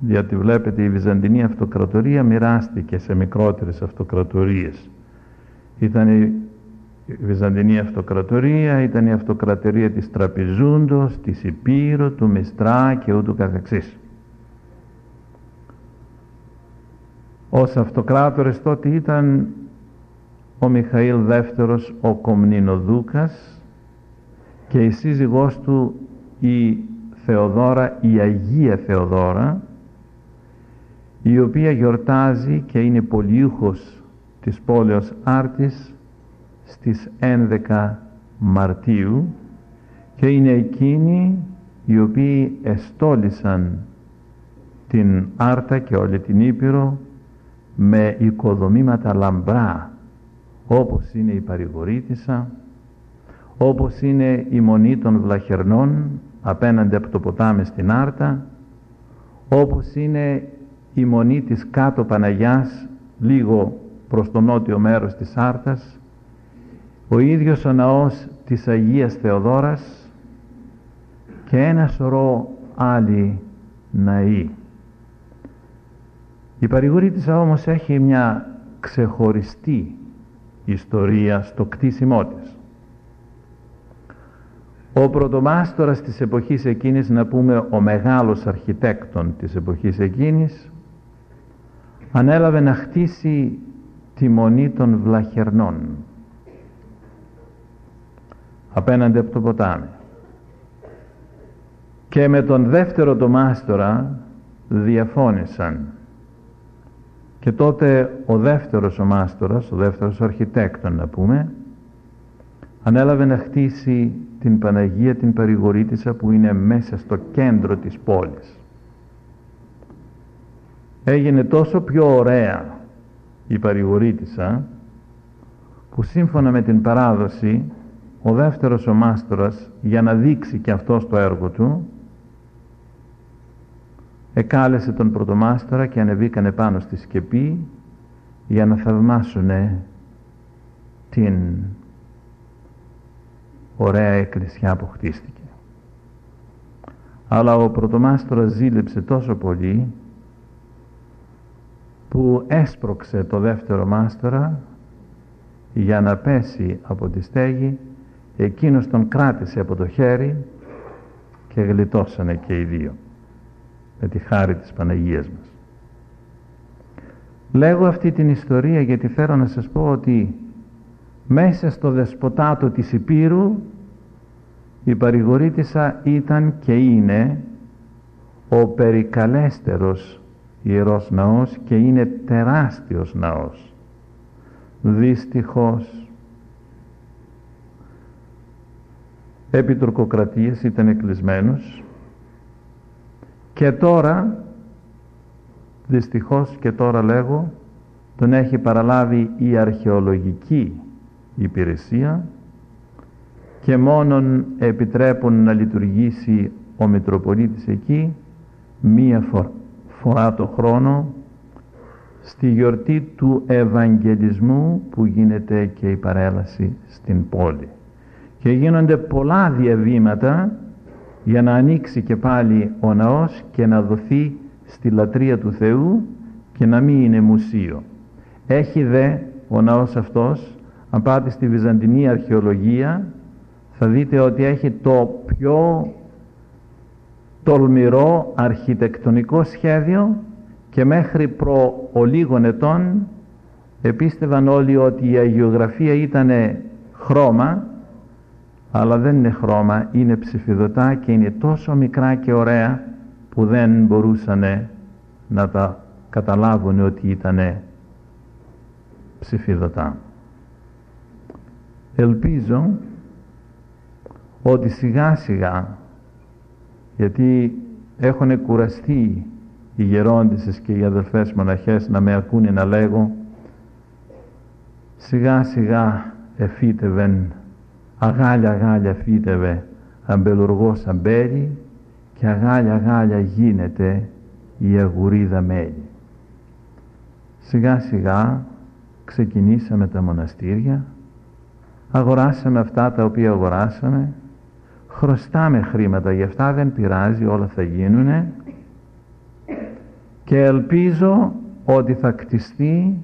γιατί βλέπετε η Βυζαντινή Αυτοκρατορία μοιράστηκε σε μικρότερες αυτοκρατορίες. Ήταν η Βυζαντινή Αυτοκρατορία, ήταν η Αυτοκρατορία της Τραπεζούντος, της Υπήρου, του Μιστρά και ούτου καθεξής. Ως αυτοκράτορες τότε ήταν ο Μιχαήλ δεύτερος ο Κομνηνοδούκας και η σύζυγός του η Θεοδόρα, η Αγία Θεοδόρα η οποία γιορτάζει και είναι πολιούχος της πόλεως Άρτης στις 11 Μαρτίου και είναι εκείνοι οι οποίοι εστόλισαν την Άρτα και όλη την Ήπειρο με οικοδομήματα λαμπρά όπως είναι η παρηγορήτησα όπως είναι η μονή των βλαχερνών απέναντι από το ποτάμι στην Άρτα όπως είναι η μονή της κάτω Παναγιάς λίγο προς το νότιο μέρος της Άρτας ο ίδιος ο ναός της Αγίας Θεοδόρας και ένα σωρό άλλοι ναοί. Η παρηγορήτησα όμως έχει μια ξεχωριστή ιστορία στο κτίσιμό της. Ο πρωτομάστορας της εποχής εκείνης, να πούμε ο μεγάλος αρχιτέκτον της εποχής εκείνης, ανέλαβε να χτίσει τη μονή των Βλαχερνών απέναντι από το ποτάμι. Και με τον δεύτερο το μάστορα διαφώνησαν. Και τότε ο δεύτερος ο μάστορας, ο δεύτερος ο αρχιτέκτον να πούμε, ανέλαβε να χτίσει την Παναγία την Παρηγορήτησα που είναι μέσα στο κέντρο της πόλης. Έγινε τόσο πιο ωραία η Παρηγορήτησα που σύμφωνα με την παράδοση ο δεύτερος ο μάστορας για να δείξει και αυτός το έργο του εκάλεσε τον πρωτομάστορα και ανεβήκανε πάνω στη σκεπή για να θαυμάσουν την ωραία εκκλησιά που χτίστηκε. Αλλά ο πρωτομάστορας ζήλεψε τόσο πολύ που έσπρωξε το δεύτερο μάστορα για να πέσει από τη στέγη εκείνος τον κράτησε από το χέρι και γλιτώσανε και οι δύο με τη χάρη της Παναγίας μας. Λέγω αυτή την ιστορία γιατί θέλω να σας πω ότι μέσα στο δεσποτάτο της Υπήρου η παρηγορήτησα ήταν και είναι ο περικαλέστερος Ιερός Ναός και είναι τεράστιος ναός. Δυστυχώς επί τουρκοκρατίας ήταν κλεισμένος και τώρα δυστυχώς και τώρα λέγω τον έχει παραλάβει η αρχαιολογική υπηρεσία και μόνον επιτρέπουν να λειτουργήσει ο Μητροπολίτης εκεί μία φορά το χρόνο στη γιορτή του Ευαγγελισμού που γίνεται και η παρέλαση στην πόλη και γίνονται πολλά διαβήματα για να ανοίξει και πάλι ο ναός και να δοθεί στη λατρεία του Θεού και να μην είναι μουσείο. Έχει δε ο ναός αυτός, αν πάτε στη Βυζαντινή αρχαιολογία, θα δείτε ότι έχει το πιο τολμηρό αρχιτεκτονικό σχέδιο και μέχρι προ ολίγων ετών επίστευαν όλοι ότι η αγιογραφία ήταν χρώμα αλλά δεν είναι χρώμα, είναι ψηφιδωτά και είναι τόσο μικρά και ωραία που δεν μπορούσαν να τα καταλάβουν ότι ήταν ψηφιδωτά. Ελπίζω ότι σιγά σιγά γιατί έχουν κουραστεί οι γερόντισες και οι αδελφές μοναχές να με ακούνε να λέγω σιγά σιγά εφύτευεν αγάλια αγάλια φύτευε αμπελουργός αμπέλι και αγάλια αγάλια γίνεται η αγουρίδα μέλι. Σιγά σιγά ξεκινήσαμε τα μοναστήρια, αγοράσαμε αυτά τα οποία αγοράσαμε, χρωστάμε χρήματα γι' αυτά δεν πειράζει όλα θα γίνουνε και ελπίζω ότι θα κτιστεί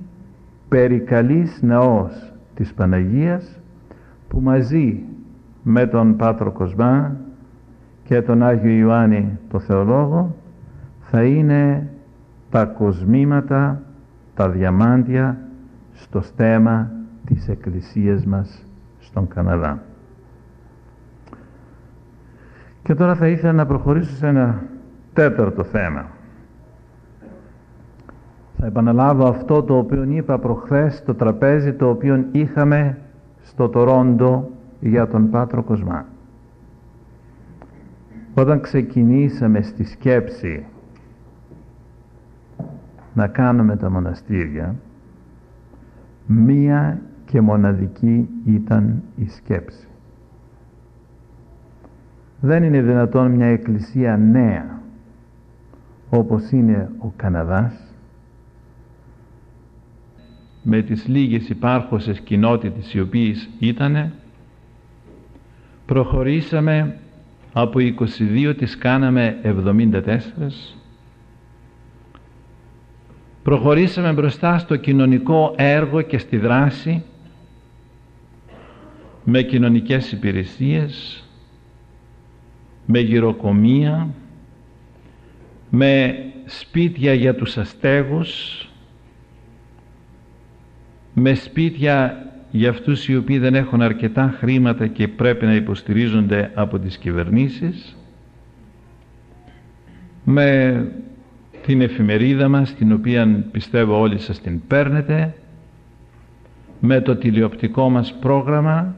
περικαλής ναός της Παναγίας που μαζί με τον Πάτρο Κοσμά και τον Άγιο Ιωάννη το Θεολόγο θα είναι τα κοσμήματα τα διαμάντια στο στέμα της Εκκλησίας μας στον Καναδά. Και τώρα θα ήθελα να προχωρήσω σε ένα τέταρτο θέμα. Θα επαναλάβω αυτό το οποίο είπα προχθές το τραπέζι το οποίο είχαμε στο Τορόντο για τον Πάτρο Κοσμά. Όταν ξεκινήσαμε στη σκέψη να κάνουμε τα μοναστήρια, μία και μοναδική ήταν η σκέψη. Δεν είναι δυνατόν μια εκκλησία νέα όπως είναι ο Καναδάς με τις λίγες υπάρχουσες κοινότητες οι οποίες ήτανε προχωρήσαμε από 22 τις κάναμε 74 προχωρήσαμε μπροστά στο κοινωνικό έργο και στη δράση με κοινωνικές υπηρεσίες με γυροκομεία με σπίτια για τους αστέγους με σπίτια για αυτούς οι οποίοι δεν έχουν αρκετά χρήματα και πρέπει να υποστηρίζονται από τις κυβερνήσεις με την εφημερίδα μας την οποία πιστεύω όλοι σας την παίρνετε με το τηλεοπτικό μας πρόγραμμα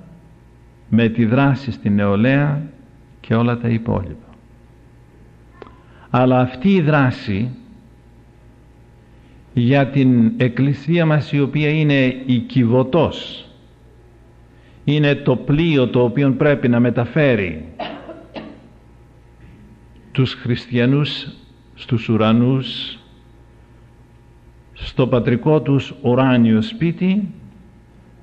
με τη δράση στην νεολαία και όλα τα υπόλοιπα. Αλλά αυτή η δράση για την εκκλησία μας η οποία είναι η κυβωτός. Είναι το πλοίο το οποίο πρέπει να μεταφέρει τους χριστιανούς στους ουρανούς στο πατρικό τους ουράνιο σπίτι.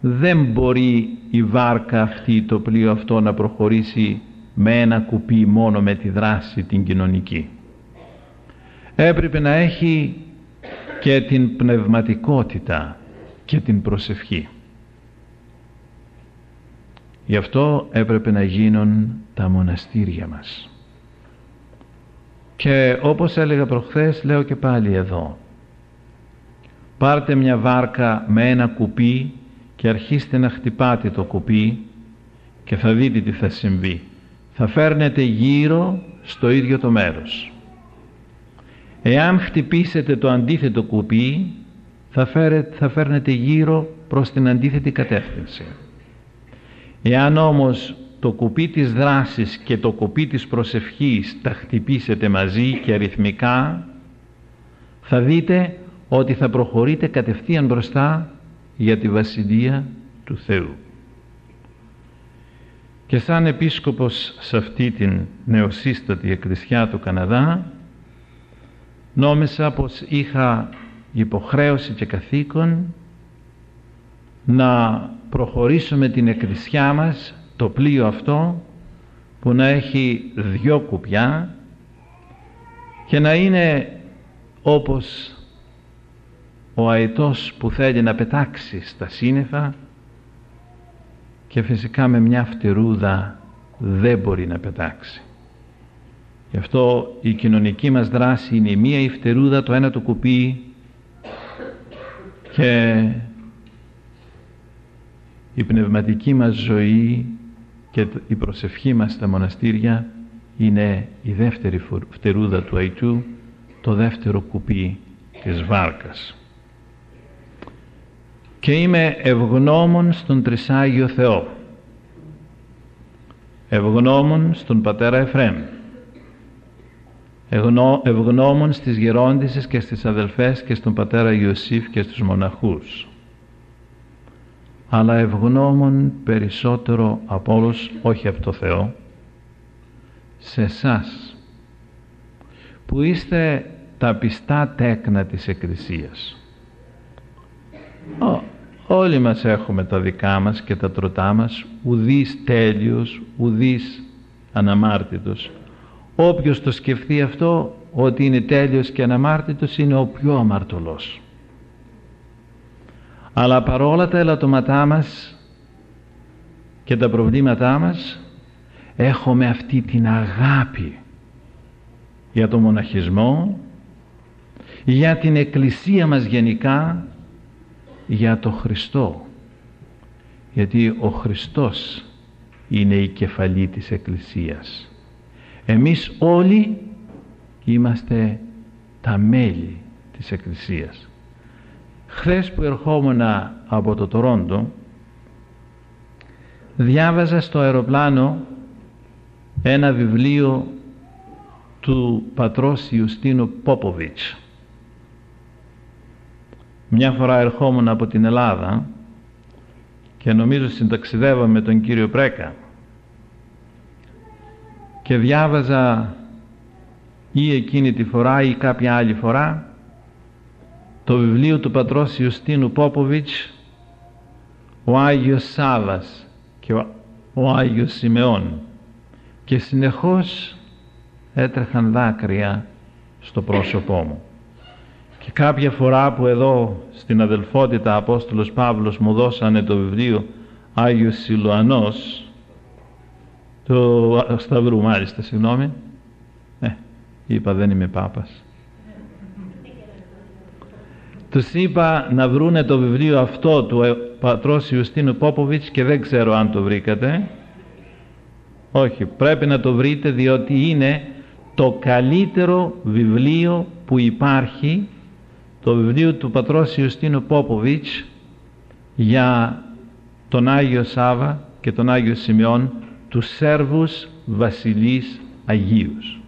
Δεν μπορεί η βάρκα αυτή το πλοίο αυτό να προχωρήσει με ένα κουπί μόνο με τη δράση την κοινωνική. Έπρεπε να έχει και την πνευματικότητα και την προσευχή. Γι' αυτό έπρεπε να γίνουν τα μοναστήρια μας. Και όπως έλεγα προχθές λέω και πάλι εδώ πάρτε μια βάρκα με ένα κουπί και αρχίστε να χτυπάτε το κουπί και θα δείτε τι θα συμβεί. Θα φέρνετε γύρω στο ίδιο το μέρος Εάν χτυπήσετε το αντίθετο κουπί θα, φέρετε, θα φέρνετε γύρω προς την αντίθετη κατεύθυνση. Εάν όμως το κουπί της δράσης και το κουπί της προσευχής τα χτυπήσετε μαζί και αριθμικά θα δείτε ότι θα προχωρείτε κατευθείαν μπροστά για τη Βασιλεία του Θεού. Και σαν επίσκοπος σε αυτή την νεοσύστατη εκκλησιά του Καναδά νόμισα πως είχα υποχρέωση και καθήκον να προχωρήσω με την εκκλησιά μας το πλοίο αυτό που να έχει δυο κουπιά και να είναι όπως ο αετός που θέλει να πετάξει στα σύννεφα και φυσικά με μια φτερούδα δεν μπορεί να πετάξει. Γι' αυτό η κοινωνική μας δράση είναι η μία η φτερούδα, το ένα το κουπί. Και η πνευματική μας ζωή και η προσευχή μας στα μοναστήρια είναι η δεύτερη φτερούδα του αϊτού, το δεύτερο κουπί της βάρκας. Και είμαι ευγνώμων στον Τρισάγιο Θεό, ευγνώμων στον Πατέρα Εφραίμ, ευγνώμων στις γερόντισες και στις αδελφές και στον πατέρα Ιωσήφ και στους μοναχούς. Αλλά ευγνώμων περισσότερο από όλους, όχι από το Θεό σε εσάς που είστε τα πιστά τέκνα της Εκκλησίας. Όλοι μας έχουμε τα δικά μας και τα τροτά μας ουδής τέλειος, ουδής αναμάρτητος Όποιος το σκεφτεί αυτό ότι είναι τέλειος και αναμάρτητος είναι ο πιο αμαρτωλός. Αλλά παρόλα τα ελαττωματά μας και τα προβλήματά μας έχουμε αυτή την αγάπη για το μοναχισμό για την Εκκλησία μας γενικά, για το Χριστό. Γιατί ο Χριστός είναι η κεφαλή της Εκκλησίας. Εμείς όλοι είμαστε τα μέλη της Εκκλησίας. Χθες που ερχόμουν από το Τορόντο διάβαζα στο αεροπλάνο ένα βιβλίο του πατρός Ιουστίνου Πόποβιτς. Μια φορά ερχόμουν από την Ελλάδα και νομίζω συνταξιδεύαμε με τον κύριο Πρέκα και διάβαζα ή εκείνη τη φορά ή κάποια άλλη φορά το βιβλίο του πατρός Ιουστίνου Πόποβιτς ο Άγιος Σάβας και ο, ο Άγιος Σιμεών και συνεχώς έτρεχαν δάκρυα στο πρόσωπό μου. Και κάποια φορά που εδώ στην αδελφότητα Απόστολος Παύλος μου δώσανε το βιβλίο Άγιος Σιλουανός το Σταυρού μάλιστα συγγνώμη. Ε, είπα δεν είμαι Πάπας. Τους είπα να βρούνε το βιβλίο αυτό του πατρός Ιουστίνου Πόποβιτς και δεν ξέρω αν το βρήκατε. Όχι πρέπει να το βρείτε διότι είναι το καλύτερο βιβλίο που υπάρχει το βιβλίο του πατρός Ιουστίνου Πόποβιτς για τον Άγιο Σάβα και τον Άγιο Σημειών τους Σέρβους Βασιλείς Αγίους.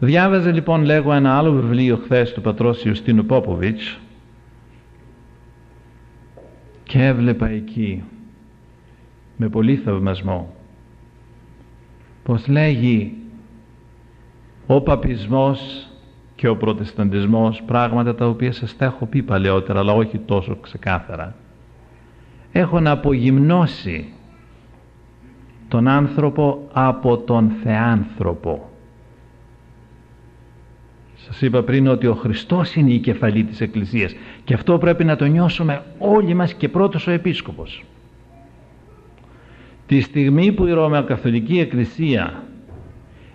Διάβαζε λοιπόν λέγω ένα άλλο βιβλίο χθες του πατρός Ιουστίνου Πόποβιτς και έβλεπα εκεί με πολύ θαυμασμό πως λέγει ο παπισμός και ο προτεσταντισμός πράγματα τα οποία σας τα έχω πει παλαιότερα αλλά όχι τόσο ξεκάθαρα έχουν απογυμνώσει τον άνθρωπο από τον θεάνθρωπο σας είπα πριν ότι ο Χριστός είναι η κεφαλή της Εκκλησίας και αυτό πρέπει να το νιώσουμε όλοι μας και πρώτος ο Επίσκοπος. Τη στιγμή που η Ρώμαια Καθολική Εκκλησία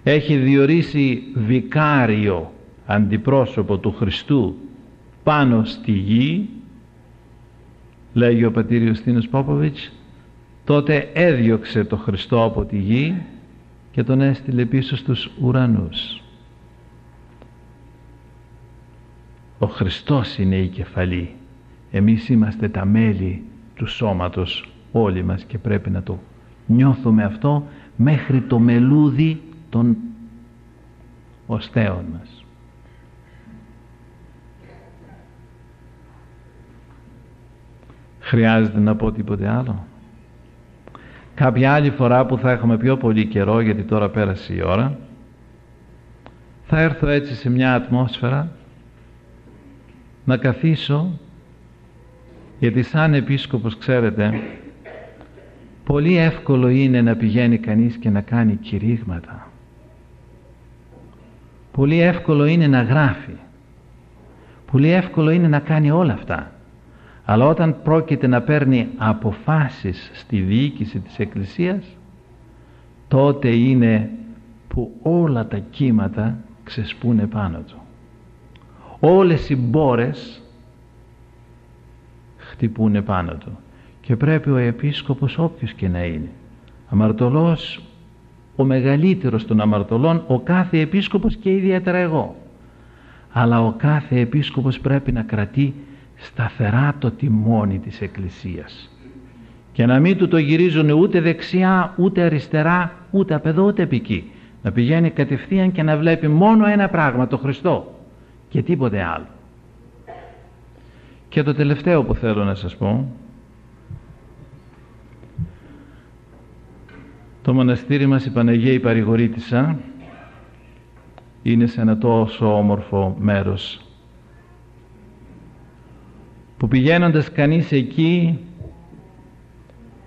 έχει διορίσει βικάριο αντιπρόσωπο του Χριστού πάνω στη γη λέγει ο πατήρ Ιωστίνος Πόποβιτς τότε έδιωξε το Χριστό από τη γη και τον έστειλε πίσω στους ουρανούς. Ο Χριστός είναι η κεφαλή. Εμείς είμαστε τα μέλη του σώματος όλοι μας και πρέπει να το νιώθουμε αυτό μέχρι το μελούδι των οστέων μας. Χρειάζεται να πω τίποτε άλλο; Κάποια άλλη φορά που θα έχουμε πιο πολύ καιρό γιατί τώρα πέρασε η ώρα θα έρθω έτσι σε μια ατμόσφαιρα να καθίσω γιατί σαν επίσκοπος ξέρετε πολύ εύκολο είναι να πηγαίνει κανείς και να κάνει κηρύγματα. Πολύ εύκολο είναι να γράφει. Πολύ εύκολο είναι να κάνει όλα αυτά αλλά όταν πρόκειται να παίρνει αποφάσεις στη διοίκηση της Εκκλησίας τότε είναι που όλα τα κύματα ξεσπούνε πάνω του. Όλες οι μπόρες χτυπούν πάνω του. Και πρέπει ο επίσκοπος όποιος και να είναι αμαρτωλός ο μεγαλύτερος των αμαρτωλών ο κάθε επίσκοπος και ιδιαίτερα εγώ. Αλλά ο κάθε επίσκοπος πρέπει να κρατεί σταθερά το τιμόνι της Εκκλησίας και να μην του το γυρίζουν ούτε δεξιά ούτε αριστερά ούτε απ' ούτε επική να πηγαίνει κατευθείαν και να βλέπει μόνο ένα πράγμα το Χριστό και τίποτε άλλο. Και το τελευταίο που θέλω να σας πω το μοναστήρι μας η Παναγία η Παρηγορήτησα είναι σε ένα τόσο όμορφο μέρος που πηγαίνοντας κανείς εκεί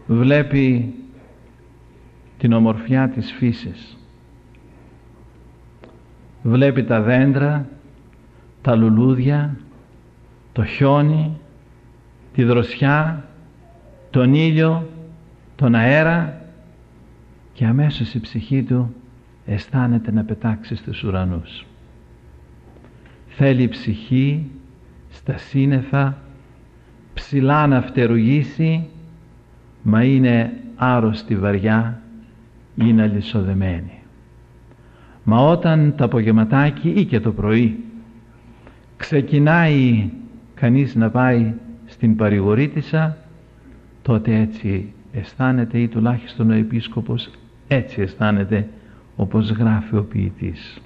βλέπει την ομορφιά της φύσης βλέπει τα δέντρα τα λουλούδια, το χιόνι, τη δροσιά, τον ήλιο, τον αέρα και αμέσως η ψυχή του αισθάνεται να πετάξει στους ουρανούς. θέλει ψυχή στα σύννεφα ψηλά να φτερουγήσει μα είναι άρρωστη βαριά είναι αλυσοδεμένη. Μα όταν το απογευματάκι ή και το πρωί ξεκινάει κανείς να πάει στην παρηγορήτησα τότε έτσι αισθάνεται ή τουλάχιστον ο επίσκοπος έτσι αισθάνεται όπως γράφει ο ποιητής.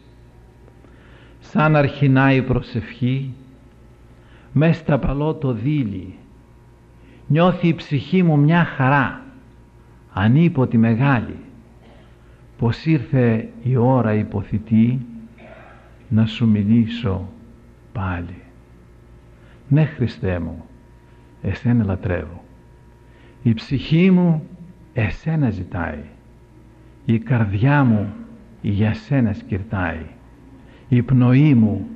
Σαν αρχινάει η προσευχή μες στα παλό το δίλη νιώθει η ψυχή μου μια χαρά. Ανίποτη μεγάλη. Πως ήρθε η ώρα υποθητή να σου μιλήσω πάλι. Ναι Χριστέ μου εσένα λατρεύω. Η ψυχή μου εσένα ζητάει. Η καρδιά μου για σένα σκυρτάει. Η πνοή μου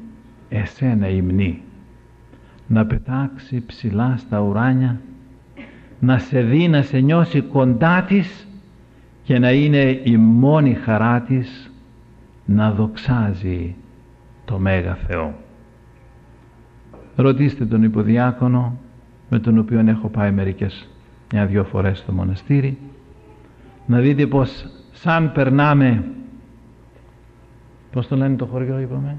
εσένα υμνεί. Να πετάξει ψηλά στα ουράνια να σε δει να σε νιώσει κοντά της και να είναι η μόνη χαρά της να δοξάζει το Μέγα Θεό. Ρωτήστε τον υποδιάκονο με τον οποίο έχω πάει μερικές μια-δυο φορές στο μοναστήρι να δείτε πως σαν περνάμε πως το λένε το χωριό είπαμε;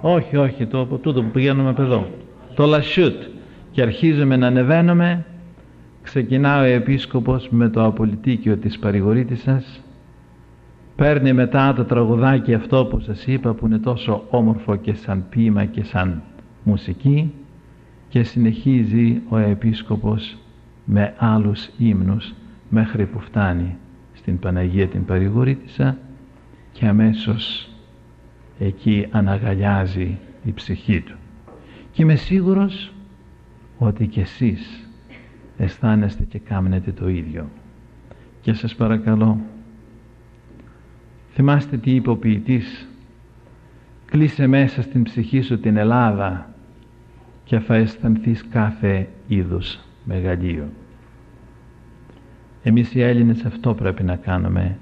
Όχι όχι το, τούτο που πηγαίνουμε από εδώ. Το Λασιούτ και αρχίζουμε να ανεβαίνουμε. Ξεκινάει ο επίσκοπος με το απολυτίκιο της παρηγορήτησας. Παίρνει μετά το τραγουδάκι αυτό που σας είπα που είναι τόσο όμορφο και σαν ποίημα και σαν μουσική. Και συνεχίζει ο επίσκοπος με άλλους ύμνους μέχρι που φτάνει στην Παναγία την παρηγορήτησα. Και αμέσως εκεί αναγαλιάζει η ψυχή του. Και είμαι σίγουρος ότι και εσείς αισθάνεστε και κάμνετε το ίδιο. Και σας παρακαλώ θυμάστε τι είπε ο ποιητής κλείσε μέσα στην ψυχή σου την Ελλάδα και θα αισθανθείς κάθε είδους μεγαλείο. Εμείς οι Έλληνες αυτό πρέπει να κάνουμε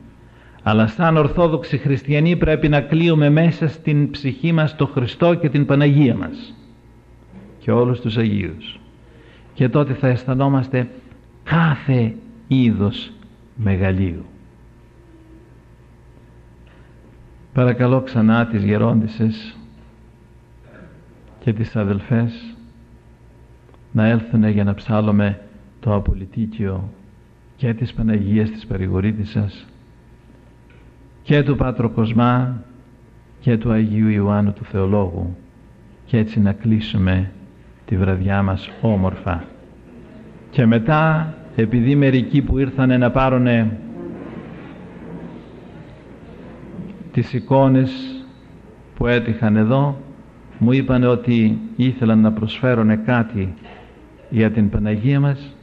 αλλά σαν Ορθόδοξοι Χριστιανοί πρέπει να κλείουμε μέσα στην ψυχή μας το Χριστό και την Παναγία μας και όλους τους Αγίους και τότε θα αισθανόμαστε κάθε είδος μεγαλείου. Παρακαλώ ξανά τις γερόντισες και τις αδελφές να έλθουν για να ψάλουμε το απολυτίκιο και της Παναγίας της Παρηγορήτησας και του Πάτρο Κοσμά και του Αγίου Ιωάννου του Θεολόγου και έτσι να κλείσουμε τη βραδιά μας όμορφα. Και μετά επειδή μερικοί που ήρθανε να πάρουν τις εικόνες που έτυχαν εδώ μου είπαν ότι ήθελαν να προσφέρουν κάτι για την Παναγία μας.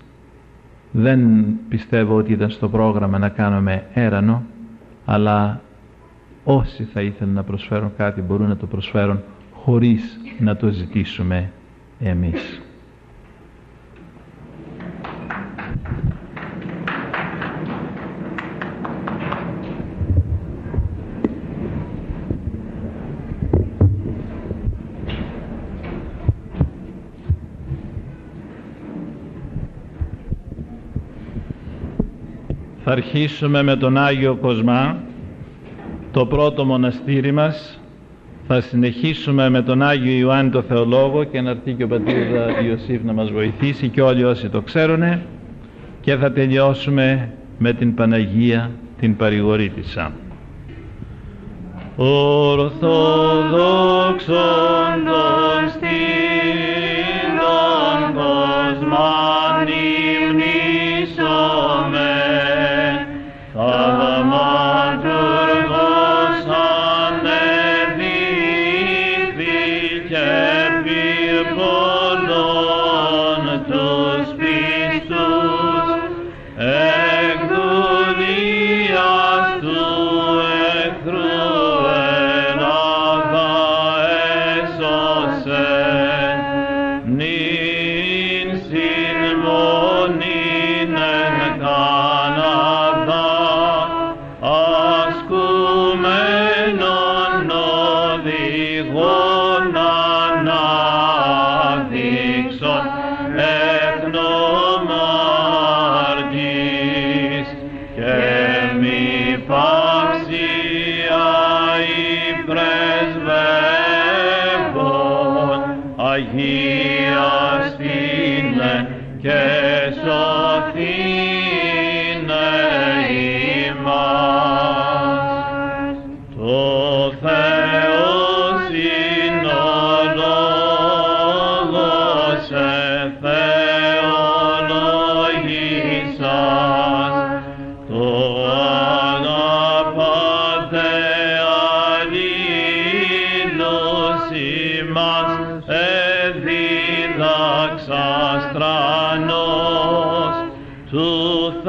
Δεν πιστεύω ότι ήταν στο πρόγραμμα να κάνουμε έρανο αλλά όσοι θα ήθελαν να προσφέρουν κάτι μπορούν να το προσφέρουν χωρίς να το ζητήσουμε εμείς. Θα αρχίσουμε με τον Άγιο Κοσμά, το πρώτο μοναστήρι μας. Θα συνεχίσουμε με τον Άγιο Ιωάννη το Θεολόγο και να έρθει και ο πατήρ Ιωσήφ να μας βοηθήσει και όλοι όσοι το ξέρουν και θα τελειώσουμε με την Παναγία την Παρηγορήτησα. Ορθόδοξον των στήλων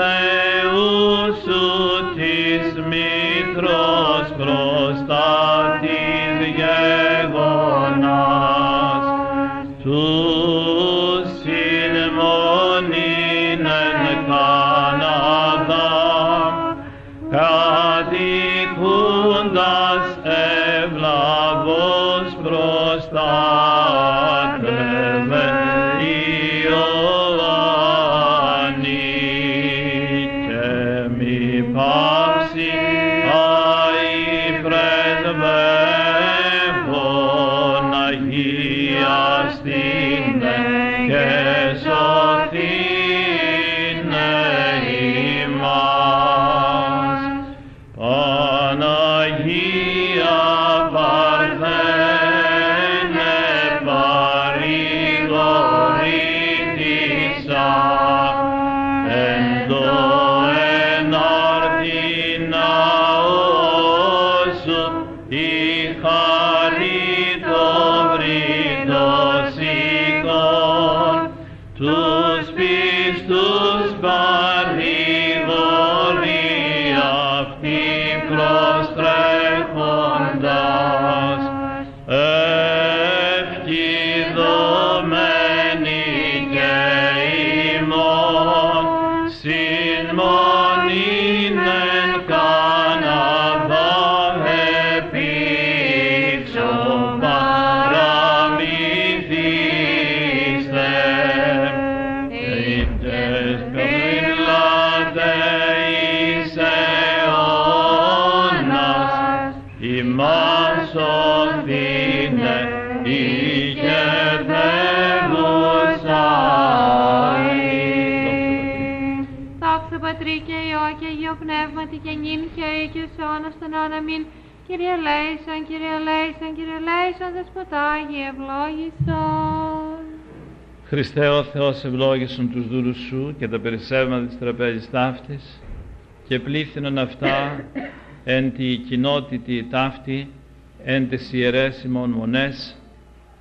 Θεού σου της μήτρος Πνεύματι και νυν και ή και σε αιώνας των αιώνων αμήν. Κύριε Λέησον, Κύριε Λέησον, Κύριε Λέησον, Δεσποτάγι ευλόγησον. Χριστέ ο Θεός ευλόγησον τους δούλους σου και τα περισσεύματα της τραπέζης ταύτης και πλήθυνον αυτά εν τη κοινότητη ταύτη, εν τες ιερές ημών μονές,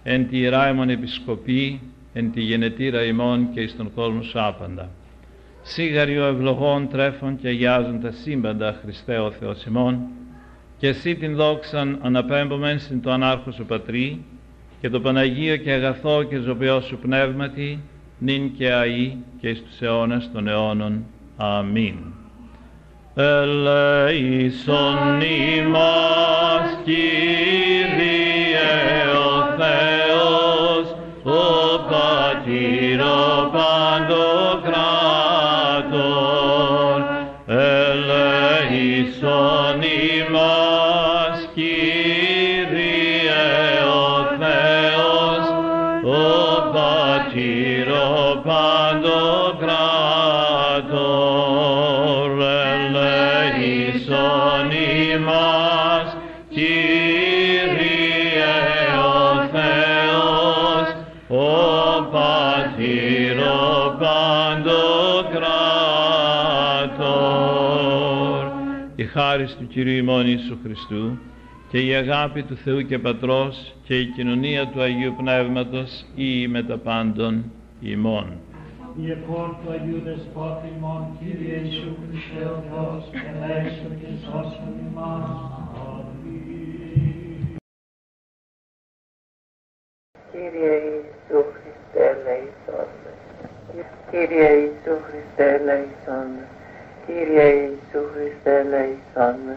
εν τη ιερά ημών επισκοπή, εν τη γενετήρα ημών και εις τον κόσμο σου άπαντα. Σίγαροι ο ευλογών τρέφων και αγιάζουν τα σύμπαντα, Χριστέ ο Θεός ημών, και εσύ την δόξαν αναπέμπομεν στην το ανάρχο σου Πατρί, και το Παναγίο και αγαθό και ζωοποιό σου πνεύματι, νυν και αΐ και εις τους αιώνας των αιώνων. Αμήν. Ελέησον ημάς, Κύριε Η χάρη του Κυρίου ημών Ιησού Χριστού και η αγάπη του Θεού και Πατρός και η κοινωνία του Αγίου Πνεύματος ή με τα πάντων ημών. Η επόρ του Αγίου Δεσπότη ημών, Κύριε Ιησού Χριστέ ο Θεός, ελέησον και σώσον ημάς. Αμήν. Κύριε Ιησού Χριστέ, ελέησόν με. Κύριε Ιησού Χριστέ, ελέησόν με. Κύριε Ιησού Χριστέ, ελέησόν με.